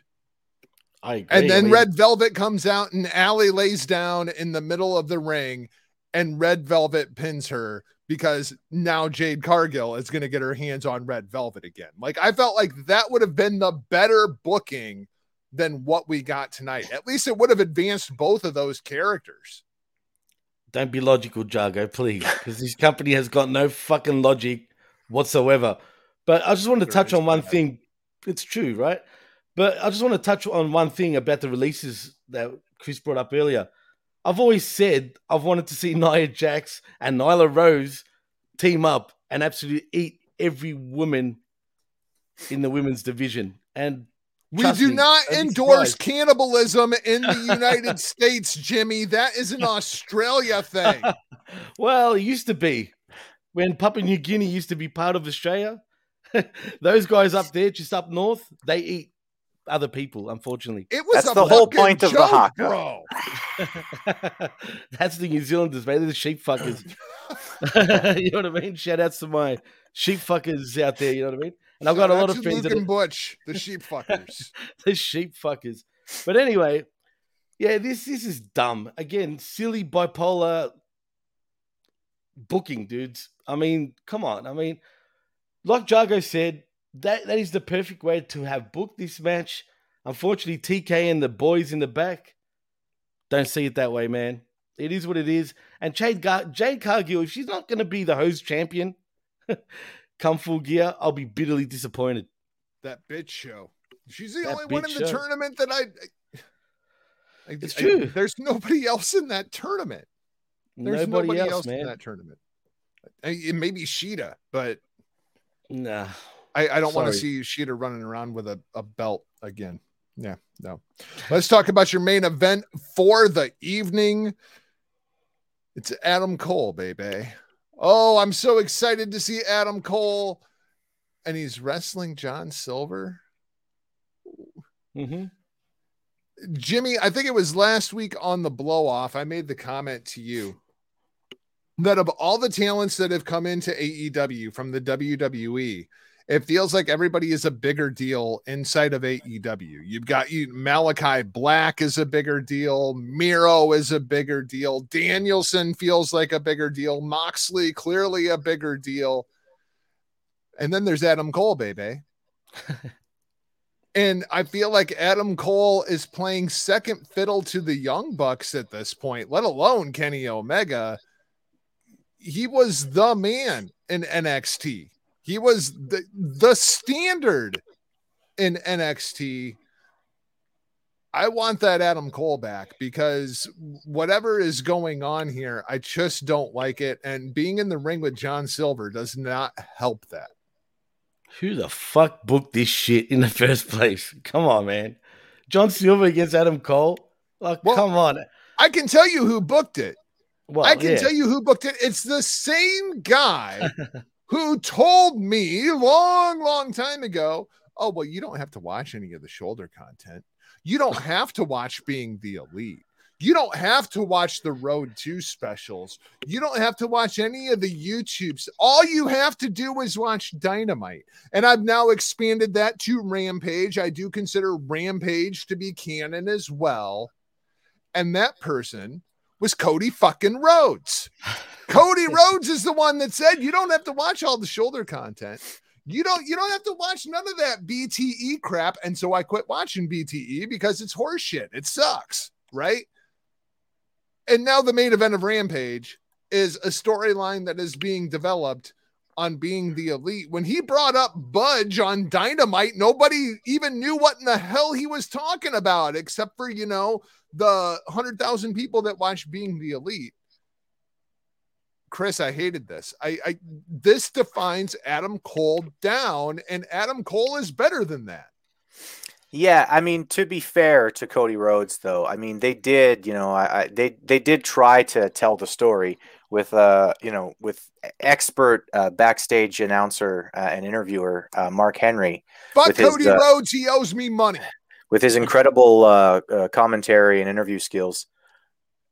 Speaker 2: I agree.
Speaker 1: And then Red Velvet comes out and Allie lays down in the middle of the ring and Red Velvet pins her because now Jade Cargill is going to get her hands on Red Velvet again. Like I felt like that would have been the better booking than what we got tonight. At least it would have advanced both of those characters.
Speaker 2: Don't be logical, Jargo, please, because this company has got no fucking logic whatsoever. But I just want to touch on one thing. It's true, right? But I just want to touch on one thing about the releases that Chris brought up earlier. I've always said I've wanted to see Nia Jax and Nyla Rose team up and absolutely eat every woman in the women's division. And
Speaker 1: We do
Speaker 2: me,
Speaker 1: not endorse cannibalism in the United States, Jimmy. That is an Australia thing.
Speaker 2: well, it used to be when Papua New Guinea used to be part of Australia. Those guys up there, just up north, they eat other people. Unfortunately,
Speaker 1: It was
Speaker 3: That's
Speaker 1: a
Speaker 3: the whole
Speaker 1: fucking
Speaker 3: point of the
Speaker 1: joke,
Speaker 3: haka.
Speaker 1: bro.
Speaker 2: that's the New Zealanders, man. They're the sheep fuckers. you know what I mean? Shout outs to my sheep fuckers out there. You know what I mean? And I've got a lot of
Speaker 1: to
Speaker 2: friends
Speaker 1: Luke and Butch, the sheep fuckers.
Speaker 2: the sheep fuckers. But anyway, yeah, this this is dumb. Again, silly bipolar booking, dudes. I mean, come on. I mean, like Jargo said, that that is the perfect way to have booked this match. Unfortunately, TK and the boys in the back don't see it that way, man. It is what it is. And Jade, Gar- Jade Cargill, if she's not going to be the host champion come full gear, I'll be bitterly disappointed.
Speaker 1: that bitch show. She's the
Speaker 2: That
Speaker 1: only one in the
Speaker 2: show.
Speaker 1: tournament that I. I
Speaker 2: It's
Speaker 1: I-
Speaker 2: true.
Speaker 1: there's nobody else in that tournament. There's
Speaker 2: Nobody, else,
Speaker 1: in
Speaker 2: man.
Speaker 1: that tournament. I- It may be Shida, but
Speaker 2: Nah.
Speaker 1: I, I don't want to see Shida running around with a, a belt again. Yeah, no. Let's talk about your main event for the evening. It's Adam Cole, baby. Oh, I'm so excited to see Adam Cole. And he's wrestling John Silver.
Speaker 2: hmm
Speaker 1: Jimmy, I think it was last week on the blow off. I made the comment to you that of all the talents that have come into AEW from the WWE, it feels like everybody is a bigger deal inside of AEW. You've got you Malachi Black is a bigger deal, Miro is a bigger deal, Danielson feels like a bigger deal, Moxley clearly a bigger deal. And then there's Adam Cole, baby. And I feel like Adam Cole is playing second fiddle to the Young Bucks at this point, let alone Kenny Omega. He was the man in NXT. He was the, the standard in NXT. I want that Adam Cole back because whatever is going on here, I just don't like it. And being in the ring with John Silver does not help that.
Speaker 2: Who the fuck booked this shit in the first place? Come on, man. John Silver against Adam Cole? Like,
Speaker 1: Well,
Speaker 2: come on.
Speaker 1: I can tell you who booked it.
Speaker 2: Well,
Speaker 1: I can
Speaker 2: yeah.
Speaker 1: tell you who booked it. It's the same guy who told me long, long time ago, oh, well, you don't have to watch any of the shoulder content. You don't have to watch Being the Elite. You don't have to watch the Road to specials. You don't have to watch any of the YouTubes. All you have to do is watch Dynamite. And I've now expanded that to Rampage. I do consider Rampage to be canon as well. And that person was Cody fucking Rhodes. Cody Rhodes is the one that said you don't have to watch all the shoulder content. You don't you don't have to watch none of that BTE crap. And so I quit watching BTE because it's horseshit. It sucks, right? And now the main event of Rampage is a storyline that is being developed on being the elite. When he brought up Budge on Dynamite, nobody even knew what in the hell he was talking about, except for, you know, the 100,000 people that watch Being the Elite. Chris, I hated this. I, I this defines Adam Cole down, and Adam Cole is better than that.
Speaker 3: Yeah, I mean, to be fair to Cody Rhodes, though, I mean, they did, you know, I, I they they did try to tell the story with, uh, you know, with expert uh, backstage announcer uh, and interviewer uh, Mark Henry
Speaker 1: But
Speaker 3: With his,
Speaker 1: Cody
Speaker 3: uh,
Speaker 1: Rhodes, he owes me money.
Speaker 3: With his incredible uh, uh, commentary and interview skills.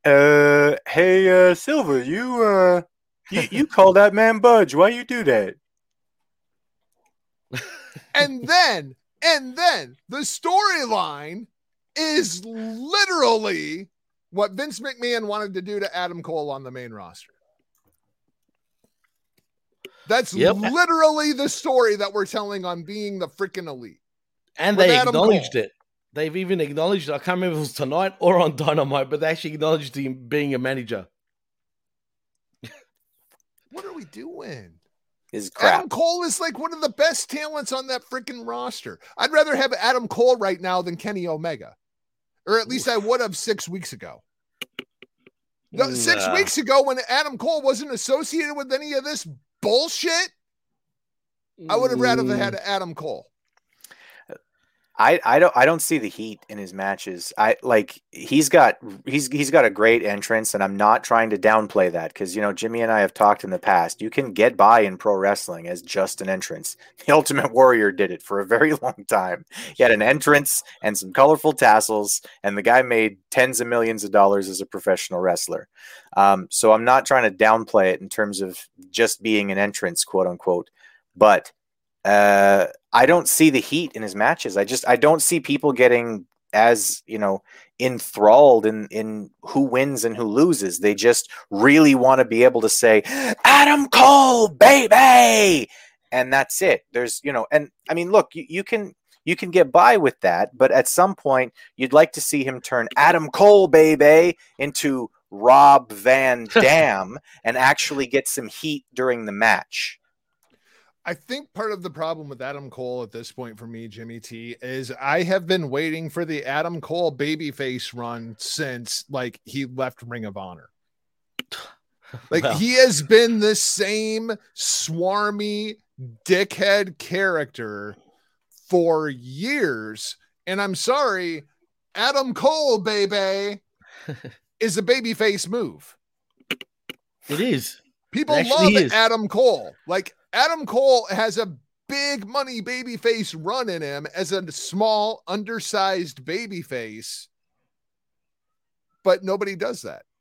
Speaker 3: Uh, hey, uh, Silver, you uh, You, you call that man Budge. Why you do that?
Speaker 1: and then and then the storyline is literally what Vince McMahon wanted to do to Adam Cole on the main roster. That's
Speaker 2: Yep.
Speaker 1: literally the story that we're telling on being the freaking elite.
Speaker 2: And
Speaker 1: With
Speaker 2: they
Speaker 1: Adam
Speaker 2: acknowledged
Speaker 1: Cole.
Speaker 2: it. They've even acknowledged it. I can't remember if it was tonight or on Dynamite, but they actually acknowledged him being a manager.
Speaker 1: What are we doing?
Speaker 3: Is crap.
Speaker 1: Adam Cole is like one of the best talents on that freaking roster. I'd rather have Adam Cole right now than Kenny Omega, or at least I would have six weeks ago. No, Six weeks ago, when Adam Cole wasn't associated with any of this bullshit, I would have rather
Speaker 2: Mm.
Speaker 1: had Adam Cole.
Speaker 3: I, I don't I don't see the heat in his matches. I like he's got he's he's got a great entrance, and I'm not trying to downplay that because you know Jimmy and I have talked in the past. You can get by in pro wrestling as just an entrance. The Ultimate Warrior did it for a very long time. He had an entrance and some colorful tassels, and the guy made tens of millions of dollars as a professional wrestler. Um, so I'm not trying to downplay it in terms of just being an entrance, quote unquote, but uh, I don't see the heat in his matches. I just I don't see people getting as you know enthralled in in who wins and who loses. They just really want to be able to say Adam Cole, baby, and that's it. There's you know, and I mean, look, you, you can you can get by with that, but at some point you'd like to see him turn Adam Cole, baby, into Rob Van Dam and actually get some heat during the match.
Speaker 1: I think part of the problem with Adam Cole at this point for me, Jimmy T, is I have been waiting for the Adam Cole babyface run since like he left Ring of Honor. Like
Speaker 2: Well.
Speaker 1: he has been the same swarmy dickhead character for years. And I'm sorry, Adam Cole, baby, is a babyface move.
Speaker 2: It is.
Speaker 1: People
Speaker 2: It
Speaker 1: love
Speaker 2: is.
Speaker 1: Adam Cole. Like Adam Cole has a big money babyface run in him as a small, undersized babyface, but nobody does that.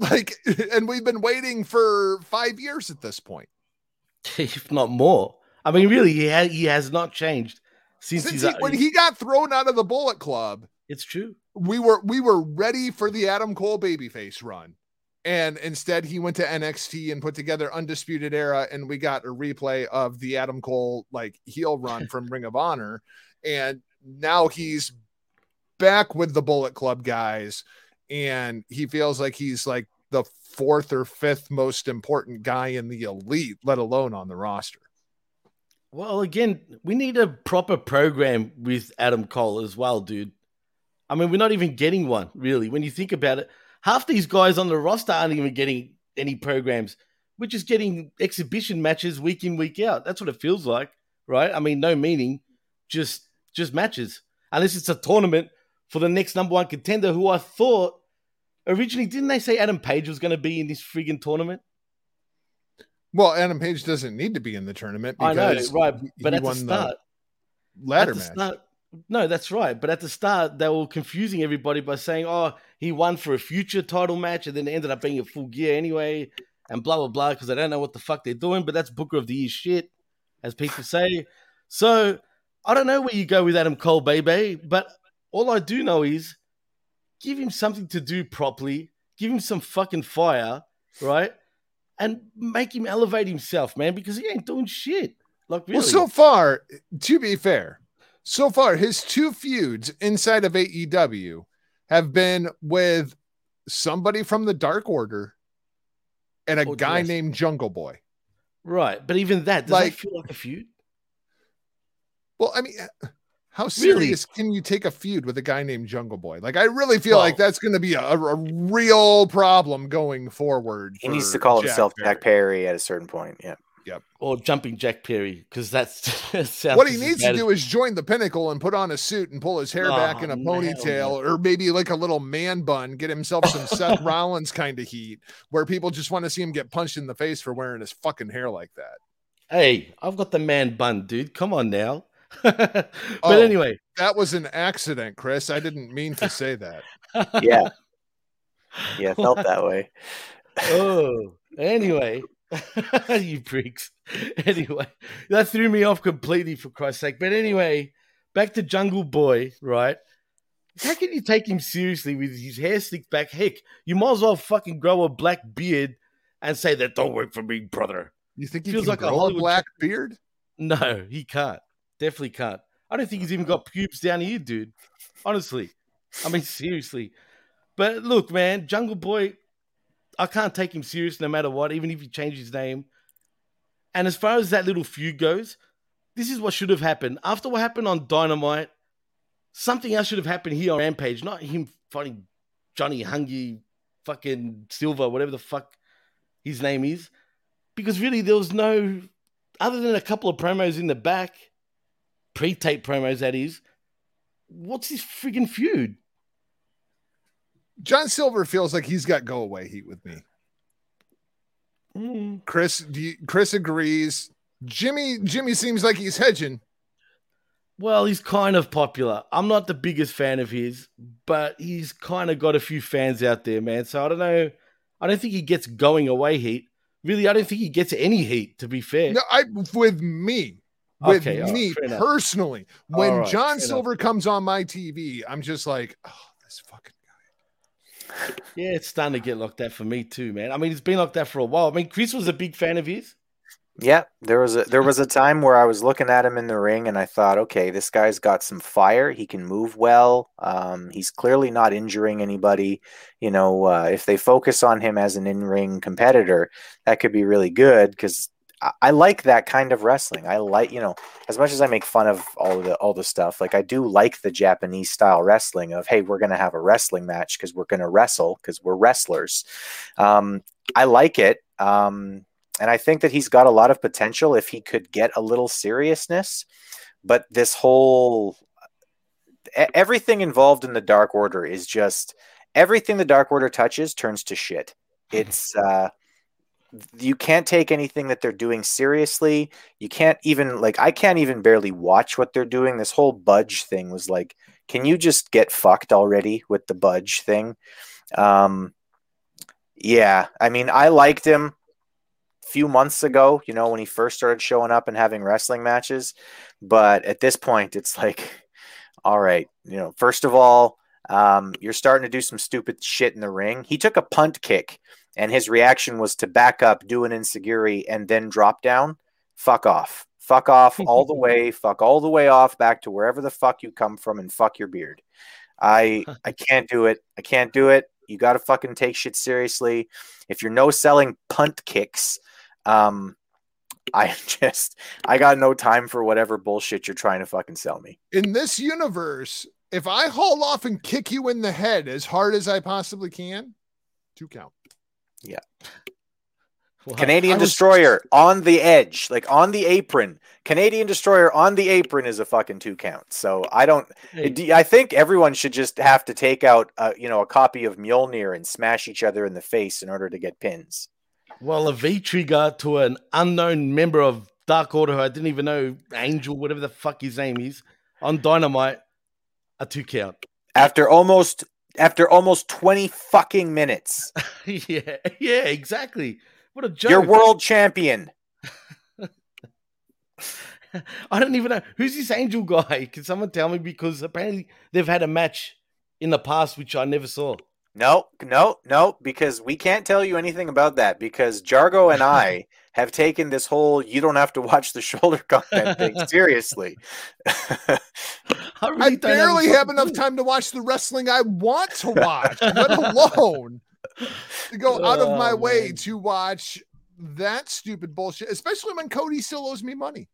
Speaker 1: Like, and we've been waiting for five years at this point.
Speaker 2: if not more. I mean, really, he, ha- he has not changed since,
Speaker 1: Since
Speaker 2: he's.
Speaker 1: he, when he got thrown out of the Bullet Club,
Speaker 2: it's true.
Speaker 1: we were we were ready for the Adam Cole babyface run. And instead he went to NXT and put together Undisputed Era and we got a replay of the Adam Cole like heel run from Ring of Honor and now he's back with the Bullet Club guys and he feels like he's like the fourth or fifth most important guy in the elite let alone on the roster.
Speaker 2: Well, again, we need a proper program with Adam Cole as well, dude. I mean, we're not even getting one, really. When you think about it, half these guys on the roster aren't even getting any programs. We're just getting exhibition matches week in, week out. That's what it feels like, right? I mean, no meaning, just just matches. Unless it's a tournament for the next number one contender, who I thought originally didn't they say Adam Page was going to be in this friggin' tournament?
Speaker 1: Well, Adam Page doesn't need to be in the tournament
Speaker 2: I know,
Speaker 1: because
Speaker 2: right? But
Speaker 1: he
Speaker 2: at the start,
Speaker 1: ladder
Speaker 2: at the
Speaker 1: match.
Speaker 2: start, no, that's right. But at the start, they were confusing everybody by saying, "Oh, he won for a future title match," and then it ended up being a full gear anyway, and blah blah blah. Because I don't know what the fuck they're doing, but that's Booker of the Year shit, as people say. So I don't know where you go with Adam Cole, baby. But all I do know is give him something to do properly, give him some fucking fire, right, and make him elevate himself, man, because he ain't doing shit. Like really.
Speaker 1: Well, so far, to be fair, so far his two feuds inside of AEW have been with somebody from the Dark Order and a
Speaker 2: Oh,
Speaker 1: guy
Speaker 2: yes.
Speaker 1: named Jungle Boy.
Speaker 2: Right, but even that does
Speaker 1: Like-
Speaker 2: that feel like a feud?
Speaker 1: Well, I mean, uh, how
Speaker 2: Really?
Speaker 1: serious can you take a feud with a guy named Jungle Boy? Like, I really feel
Speaker 2: Well-
Speaker 1: like that's going to be a, a real problem going forward.
Speaker 3: He needs to call
Speaker 1: Jack
Speaker 3: himself
Speaker 1: Perry.
Speaker 3: Jack Perry at a certain point. Yeah.
Speaker 2: Or jumping Jack Perry? Because that's sounds
Speaker 1: What he needs to do is join the pinnacle and put on a suit and pull his hair back
Speaker 2: Oh,
Speaker 1: in a
Speaker 2: no,
Speaker 1: ponytail, or maybe like a little man bun, get himself some Seth Rollins kind of heat, where people just want to see him get punched in the face for wearing his fucking hair like that.
Speaker 2: Hey, I've got the man bun, dude. Come on now. but
Speaker 1: Oh.
Speaker 2: anyway,
Speaker 1: That was an accident, Chris. I didn't mean to say that.
Speaker 3: Yeah. Yeah. Felt that way.
Speaker 2: oh, anyway, you pricks. Anyway, that threw me off completely for Christ's sake. But anyway, back to Jungle Boy, right? How can you take him seriously with his hair slicked back? Heck, you might as well fucking grow a black beard and say that don't work for me, brother.
Speaker 1: You think he
Speaker 2: Feels
Speaker 1: can
Speaker 2: like a
Speaker 1: grow a
Speaker 2: Hollywood
Speaker 1: black beard?
Speaker 2: No, he can't. Definitely can't. I don't think he's even got pubes down here, dude. Honestly. I mean, seriously. But look, man, Jungle Boy, I can't take him serious no matter what, even if he changed his name. And as far as that little feud goes, this is what should have happened. After what happened on Dynamite, something else should have happened here on Rampage, not him fighting Johnny Hungee, fucking Silver, whatever the fuck his name is. Because really, there was no, other than a couple of promos in the back, pre tape promos, that is, what's his friggin' feud?
Speaker 1: John Silver feels like he's got go away heat with me.
Speaker 2: Hmm.
Speaker 1: Chris, do you, Chris agrees. Jimmy, Jimmy seems like he's hedging.
Speaker 2: Well, he's kind of popular. I'm not the biggest fan of his, but he's kind of got a few fans out there, man. So I don't know. I don't think he gets going away heat. Really, I don't think he gets any heat, to be fair.
Speaker 1: No, I with me, with
Speaker 2: Okay,
Speaker 1: me
Speaker 2: enough.
Speaker 1: personally. When
Speaker 2: right,
Speaker 1: John Silver comes on my TV, I'm just like, oh, this fucking.
Speaker 2: Yeah, it's starting to get like that for me too, man. I mean, it's been like that for a while. I mean, Chris was a big fan of his.
Speaker 3: Yeah, there was a there was a time where I was looking at him in the ring and I thought, okay, this guy's got some fire. He can move well. Um, he's clearly not injuring anybody. You know, uh, if they focus on him as an in-ring competitor, that could be really good because I, like that kind of wrestling. I like, you know, as much as I make fun of all the all the stuff, like I do like the Japanese style wrestling of, hey, we're gonna have a wrestling match because we're gonna wrestle because we're wrestlers. Um, I like it. Um, and I think that he's got a lot of potential if he could get a little seriousness. But this whole everything involved in the Dark Order is just everything the Dark Order touches turns to shit. It's uh you can't take anything that they're doing seriously. You can't even like I can't even barely watch what they're doing. This whole budge thing was like, can you just get fucked already with the budge thing? Um yeah, I mean, I liked him a few months ago, you know, when he first started showing up and having wrestling matches. But at this point, it's like, all right, you know, first of all, um, you're starting to do some stupid shit in the ring. He took a punt kick, and his reaction was to back up, do an insecurity, and then drop down. Fuck off. Fuck off all the way. Fuck all the way off back to wherever the fuck you come from and fuck your beard. I I can't do it. I can't do it. You got to fucking take shit seriously. If you're no selling punt kicks, um, I just I got no time for whatever bullshit you're trying to fucking sell me.
Speaker 1: In this universe, if I haul off and kick you in the head as hard as I possibly can, two count.
Speaker 2: Well,
Speaker 3: Canadian
Speaker 1: was-
Speaker 3: Destroyer on the edge, like on the apron. Canadian Destroyer on the apron is a fucking two count. So I don't.
Speaker 2: hey,
Speaker 3: I think everyone should just have to take out, uh, you know, a copy of Mjolnir and smash each other in the face in order to get pins.
Speaker 2: well, a V trigger to an unknown member of Dark Order who I didn't even know, Angel, whatever the fuck his name is, on Dynamite, a two count.
Speaker 3: After almost after almost twenty fucking minutes,
Speaker 2: yeah, yeah, exactly. What a joke.
Speaker 3: you're world champion.
Speaker 2: I don't even know who's this Angel guy. Can someone tell me? Because apparently they've had a match in the past which I never saw.
Speaker 3: No, no, no, because we can't tell you anything about that because Jargo and I have taken this whole you don't have to watch the shoulder content thing seriously.
Speaker 2: I,
Speaker 1: I
Speaker 2: really don't
Speaker 1: barely have
Speaker 2: fucking
Speaker 1: enough
Speaker 2: clue.
Speaker 1: time to watch the wrestling I want to watch, let alone to go out of my
Speaker 2: Oh,
Speaker 1: way
Speaker 2: man.
Speaker 1: to watch that stupid bullshit, especially when Cody still owes me money.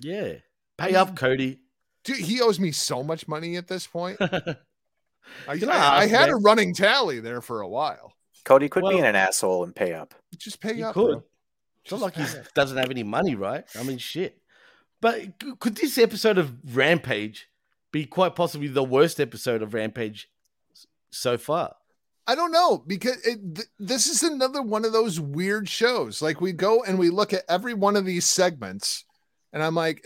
Speaker 2: Yeah, pay up, Cody.
Speaker 1: Dude, he owes me so much money at this point. I,
Speaker 2: I
Speaker 1: I, I
Speaker 2: ask,
Speaker 1: had a running tally there for a while.
Speaker 3: Cody quit
Speaker 2: Well-
Speaker 3: being an asshole and pay up.
Speaker 1: Just pay
Speaker 2: You
Speaker 1: up,
Speaker 2: could.
Speaker 1: bro.
Speaker 2: It's not like he doesn't have any money, right? I mean, shit. But could this episode of Rampage be quite possibly the worst episode of Rampage so far?
Speaker 1: I don't know because it, th- this is another one of those weird shows. Like we go and we look at every one of these segments, and I'm like,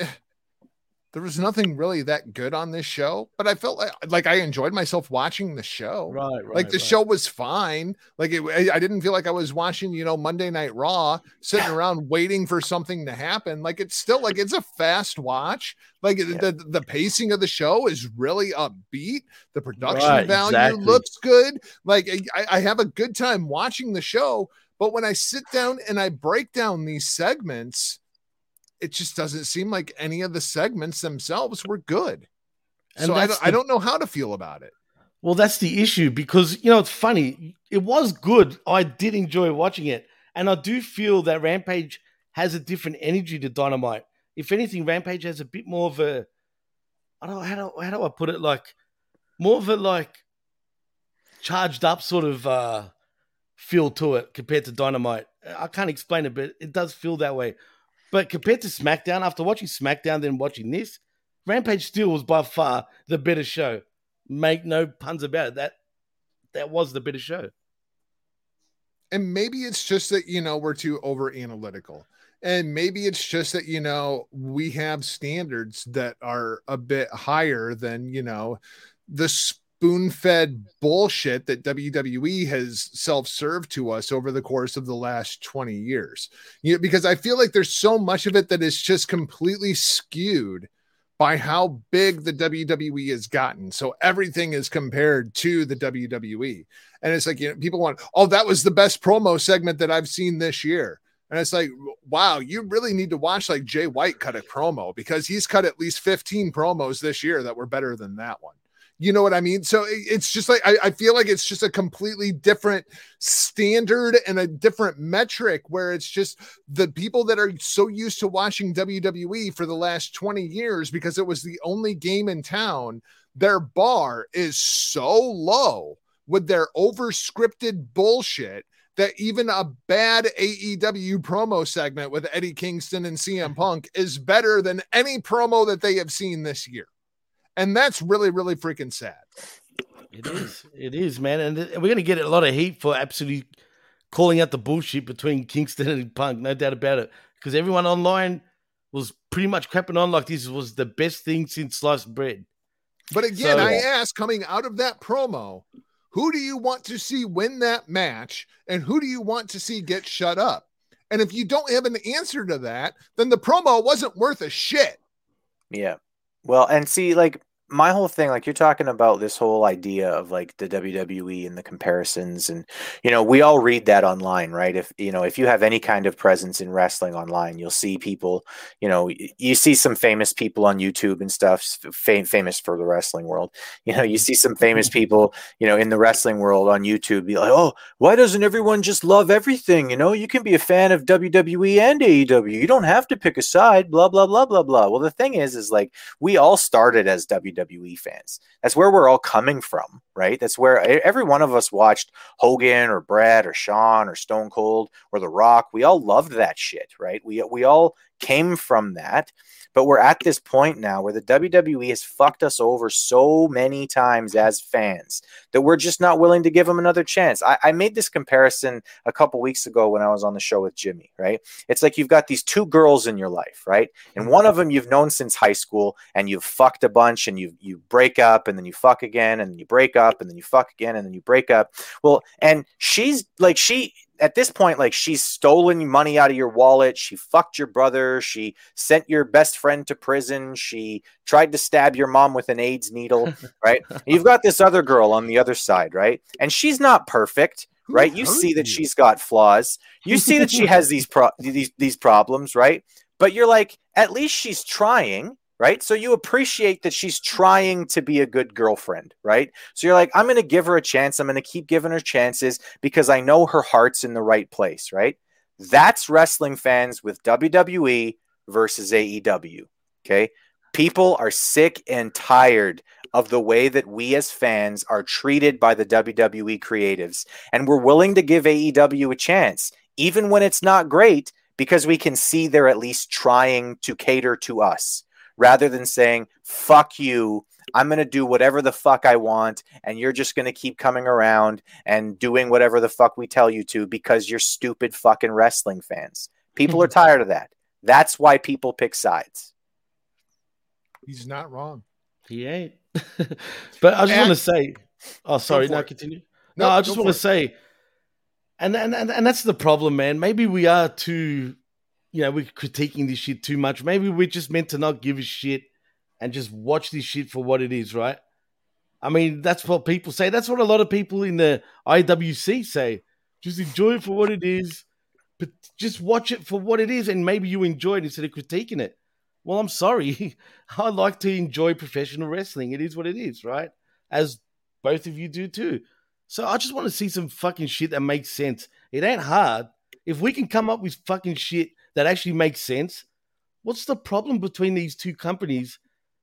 Speaker 1: there was nothing really that good on this show, but I felt like like I enjoyed myself watching the show.
Speaker 2: Right, right.
Speaker 1: like the
Speaker 2: right.
Speaker 1: show was fine. Like it, I didn't feel like I was watching, you know, Monday Night Raw, sitting around waiting for something to happen. Like it's still like it's a fast watch. Like the the pacing of the show is really upbeat. The production
Speaker 2: Right,
Speaker 1: value
Speaker 2: exactly.
Speaker 1: looks good. Like I, I have a good time watching the show, but when I sit down and I break down these segments, it just doesn't seem like any of the segments themselves were good.
Speaker 2: And
Speaker 1: so I don't, I don't know how to feel about it.
Speaker 2: Well, that's the issue because you know it's funny. It was good. I did enjoy watching it, and I do feel that Rampage has a different energy to Dynamite. If anything, Rampage has a bit more of a I don't know how do how do I put it like more of a like charged up sort of uh feel to it compared to Dynamite. I can't explain it, but it does feel that way. But compared to SmackDown, after watching SmackDown, then watching this, Rampage still was by far the better show. Make no puns about it. That that was the better show.
Speaker 1: And maybe it's just that, you know, we're too over analytical. And maybe it's just that, you know, we have standards that are a bit higher than, you know, the spoon fed bullshit that WWE has self served to us over the course of the last 20 years. You know, because I feel like there's so much of it that is just completely skewed by how big the WWE has gotten. So everything is compared to the WWE. And it's like, you know, people want, oh, that was the best promo segment that I've seen this year. And it's like, wow, you really need to watch like Jay White cut a promo because he's cut at least 15 promos this year that were better than that one. You know what I mean? So it- it's just like, I, I feel like it's just a completely different standard and a different metric where it's just the people that are so used to watching WWE for the last 20 years because it was the only game in town, their bar is so low with their over scripted bullshit that even a bad AEW promo segment with Eddie Kingston and CM Punk is better than any promo that they have seen this year. And that's really, really freaking sad.
Speaker 2: It is. It is, man. And we're going to get a lot of heat for absolutely calling out the bullshit between Kingston and Punk, no doubt about it. Because everyone online was pretty much crapping on like this was the best thing since sliced bread.
Speaker 1: But again,
Speaker 2: So-
Speaker 1: I ask coming out of that promo, who do you want to see win that match and who do you want to see get shut up? And if you don't have an answer to that, then the promo wasn't worth a shit.
Speaker 3: Yeah. Well, and see, like my whole thing, like you're talking about this whole idea of like the WWE and the comparisons, and you know, we all read that online, right? If you know, if you have any kind of presence in wrestling online, you'll see people, you know, you see some famous people on YouTube and stuff, fam- famous for the wrestling world. You know, you see some famous mm-hmm. people, you know, in the wrestling world on YouTube be like, oh, why doesn't everyone just love everything? You know, you can be a fan of WWE and AEW. You don't have to pick a side, blah, blah, blah, blah, blah. Well, the thing is, is like we all started as WWE fans. That's where we're all coming from, right? That's where every one of us watched Hogan or Brad or Shawn or Stone Cold or The Rock. We all loved that shit, right? We we all came from that. But we're at this point now where the WWE has fucked us over so many times as fans that we're just not willing to give them another chance. I, I made this comparison a couple weeks ago when I was on the show with Jimmy, right? It's like you've got these two girls in your life, right? And one of them you've known since high school and you've fucked a bunch and you you break up and then you fuck again and you break up and then you fuck again and then you break up. Well, and she's like she at this point like she's stolen money out of your wallet, she fucked your brother, she sent your best friend to prison, she tried to stab your mom with an AIDS needle, right? You've got this other girl on the other side, right? And she's not perfect, right? You see that she's got flaws. You see that she has these pro- these these problems, right? But you're like, at least she's trying, right? So you appreciate that she's trying to be a good girlfriend, right? So you're like, I'm going to give her a chance. I'm going to keep giving her chances because I know her heart's in the right place, right? That's wrestling fans with WWE versus AEW. Okay. People are sick and tired of the way that we as fans are treated by the WWE creatives. And we're willing to give AEW a chance, even when it's not great, because we can see they're at least trying to cater to us rather than saying, fuck you. I'm going to do whatever the fuck I want. And you're just going to keep coming around and doing whatever the fuck we tell you to because you're stupid fucking wrestling fans. People are tired of that. That's why people pick sides.
Speaker 1: He's not wrong.
Speaker 2: He ain't. but I just want to say, oh, sorry,
Speaker 1: for
Speaker 2: no, continue.
Speaker 1: No,
Speaker 2: No, I just want to say, and, and and and that's the problem, man. Maybe we are too, you know, we're critiquing this shit too much. Maybe we're just meant to not give a shit and just watch this shit for what it is, right? I mean, that's what people say. That's what a lot of people in the IWC say. Just enjoy it for what it is, but just watch it for what it is, and maybe you enjoy it instead of critiquing it. Well, I'm sorry. I like to enjoy professional wrestling. It is what it is, right? As both of you do too. So I just want to see some fucking shit that makes sense. It ain't hard. If we can come up with fucking shit that actually makes sense, what's the problem between these two companies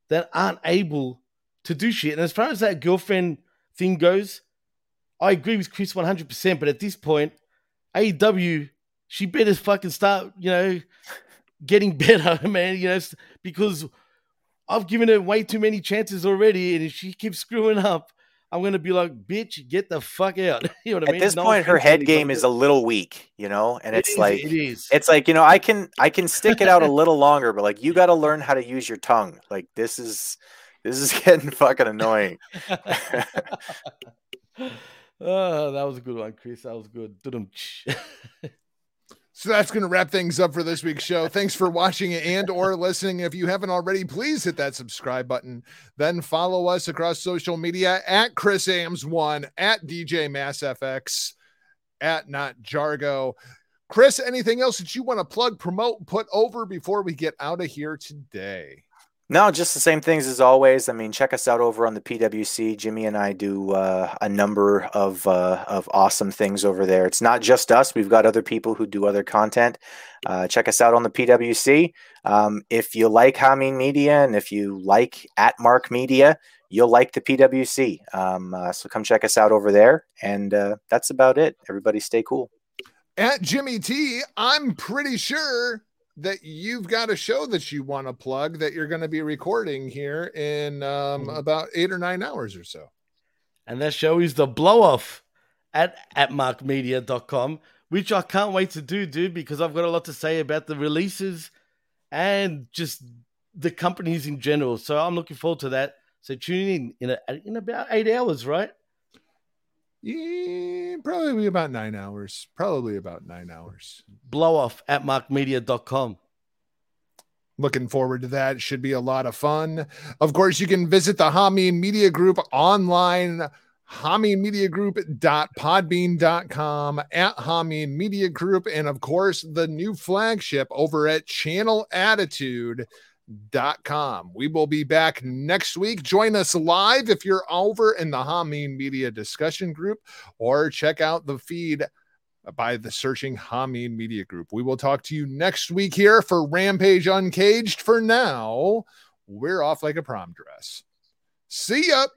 Speaker 2: that aren't able to do shit? And as far as that girlfriend thing goes, I agree with Chris 100%. But at this point, AEW, she better fucking start, you know, getting better, man, you know, because I've given her way too many chances already. And if she keeps screwing up, I'm going to be like, bitch, get the fuck out. you know what I mean?
Speaker 3: At this
Speaker 2: No
Speaker 3: point, her head game is a little weak, you know, and
Speaker 2: it
Speaker 3: it's
Speaker 2: is,
Speaker 3: like
Speaker 2: it is.
Speaker 3: it's like you know I can I can stick it out a little longer, but like you got to learn how to use your tongue. Like this is this is getting fucking annoying.
Speaker 2: oh, that was a good one, Chris. That was good.
Speaker 1: So that's going to wrap things up for this week's show. Thanks for watching and or listening. If you haven't already, please hit that subscribe button. Then follow us across social media at Chris Ambs1, at DJ Mass FX, at Not Jargo. Chris, anything else that you want to plug, promote, put over before we get out of here today?
Speaker 3: No, just the same things as always. I mean, check us out over on the PWC. Jimmy and I do uh, a number of uh, of awesome things over there. It's not just us; we've got other people who do other content. Uh, check us out on the PWC. Um, if you like Hameen Media and if you like at Mark Media, you'll like the PWC. Um, uh, so come check us out over there. And uh, that's about it. Everybody, stay cool.
Speaker 1: At Jimmy T, I'm pretty sure that you've got a show that you want to plug that you're going to be recording here in um, about eight or nine hours or so.
Speaker 2: and that show is the blow off at atmarkmedia.com, which I can't wait to do, dude, because I've got a lot to say about the releases and just the companies in general. So I'm looking forward to that. So tune in in, a, in about eight hours, right?
Speaker 1: Yeah, probably about nine hours. Probably about nine hours.
Speaker 2: Blow off at markmedia.com.
Speaker 1: Looking forward to that. Should be a lot of fun. Of course, you can visit the Hameen Media Group online, hameenmediagroup.podbean.com, at Hameen Media Group, and of course, the new flagship over at channelattitude.com. We will be back next week. Join us live if you're over in the Hameen Media discussion group, or check out the feed by the searching Hameen Media Group. We will talk to you next week here for Rampage Uncaged. For now, we're off like a prom dress. See ya.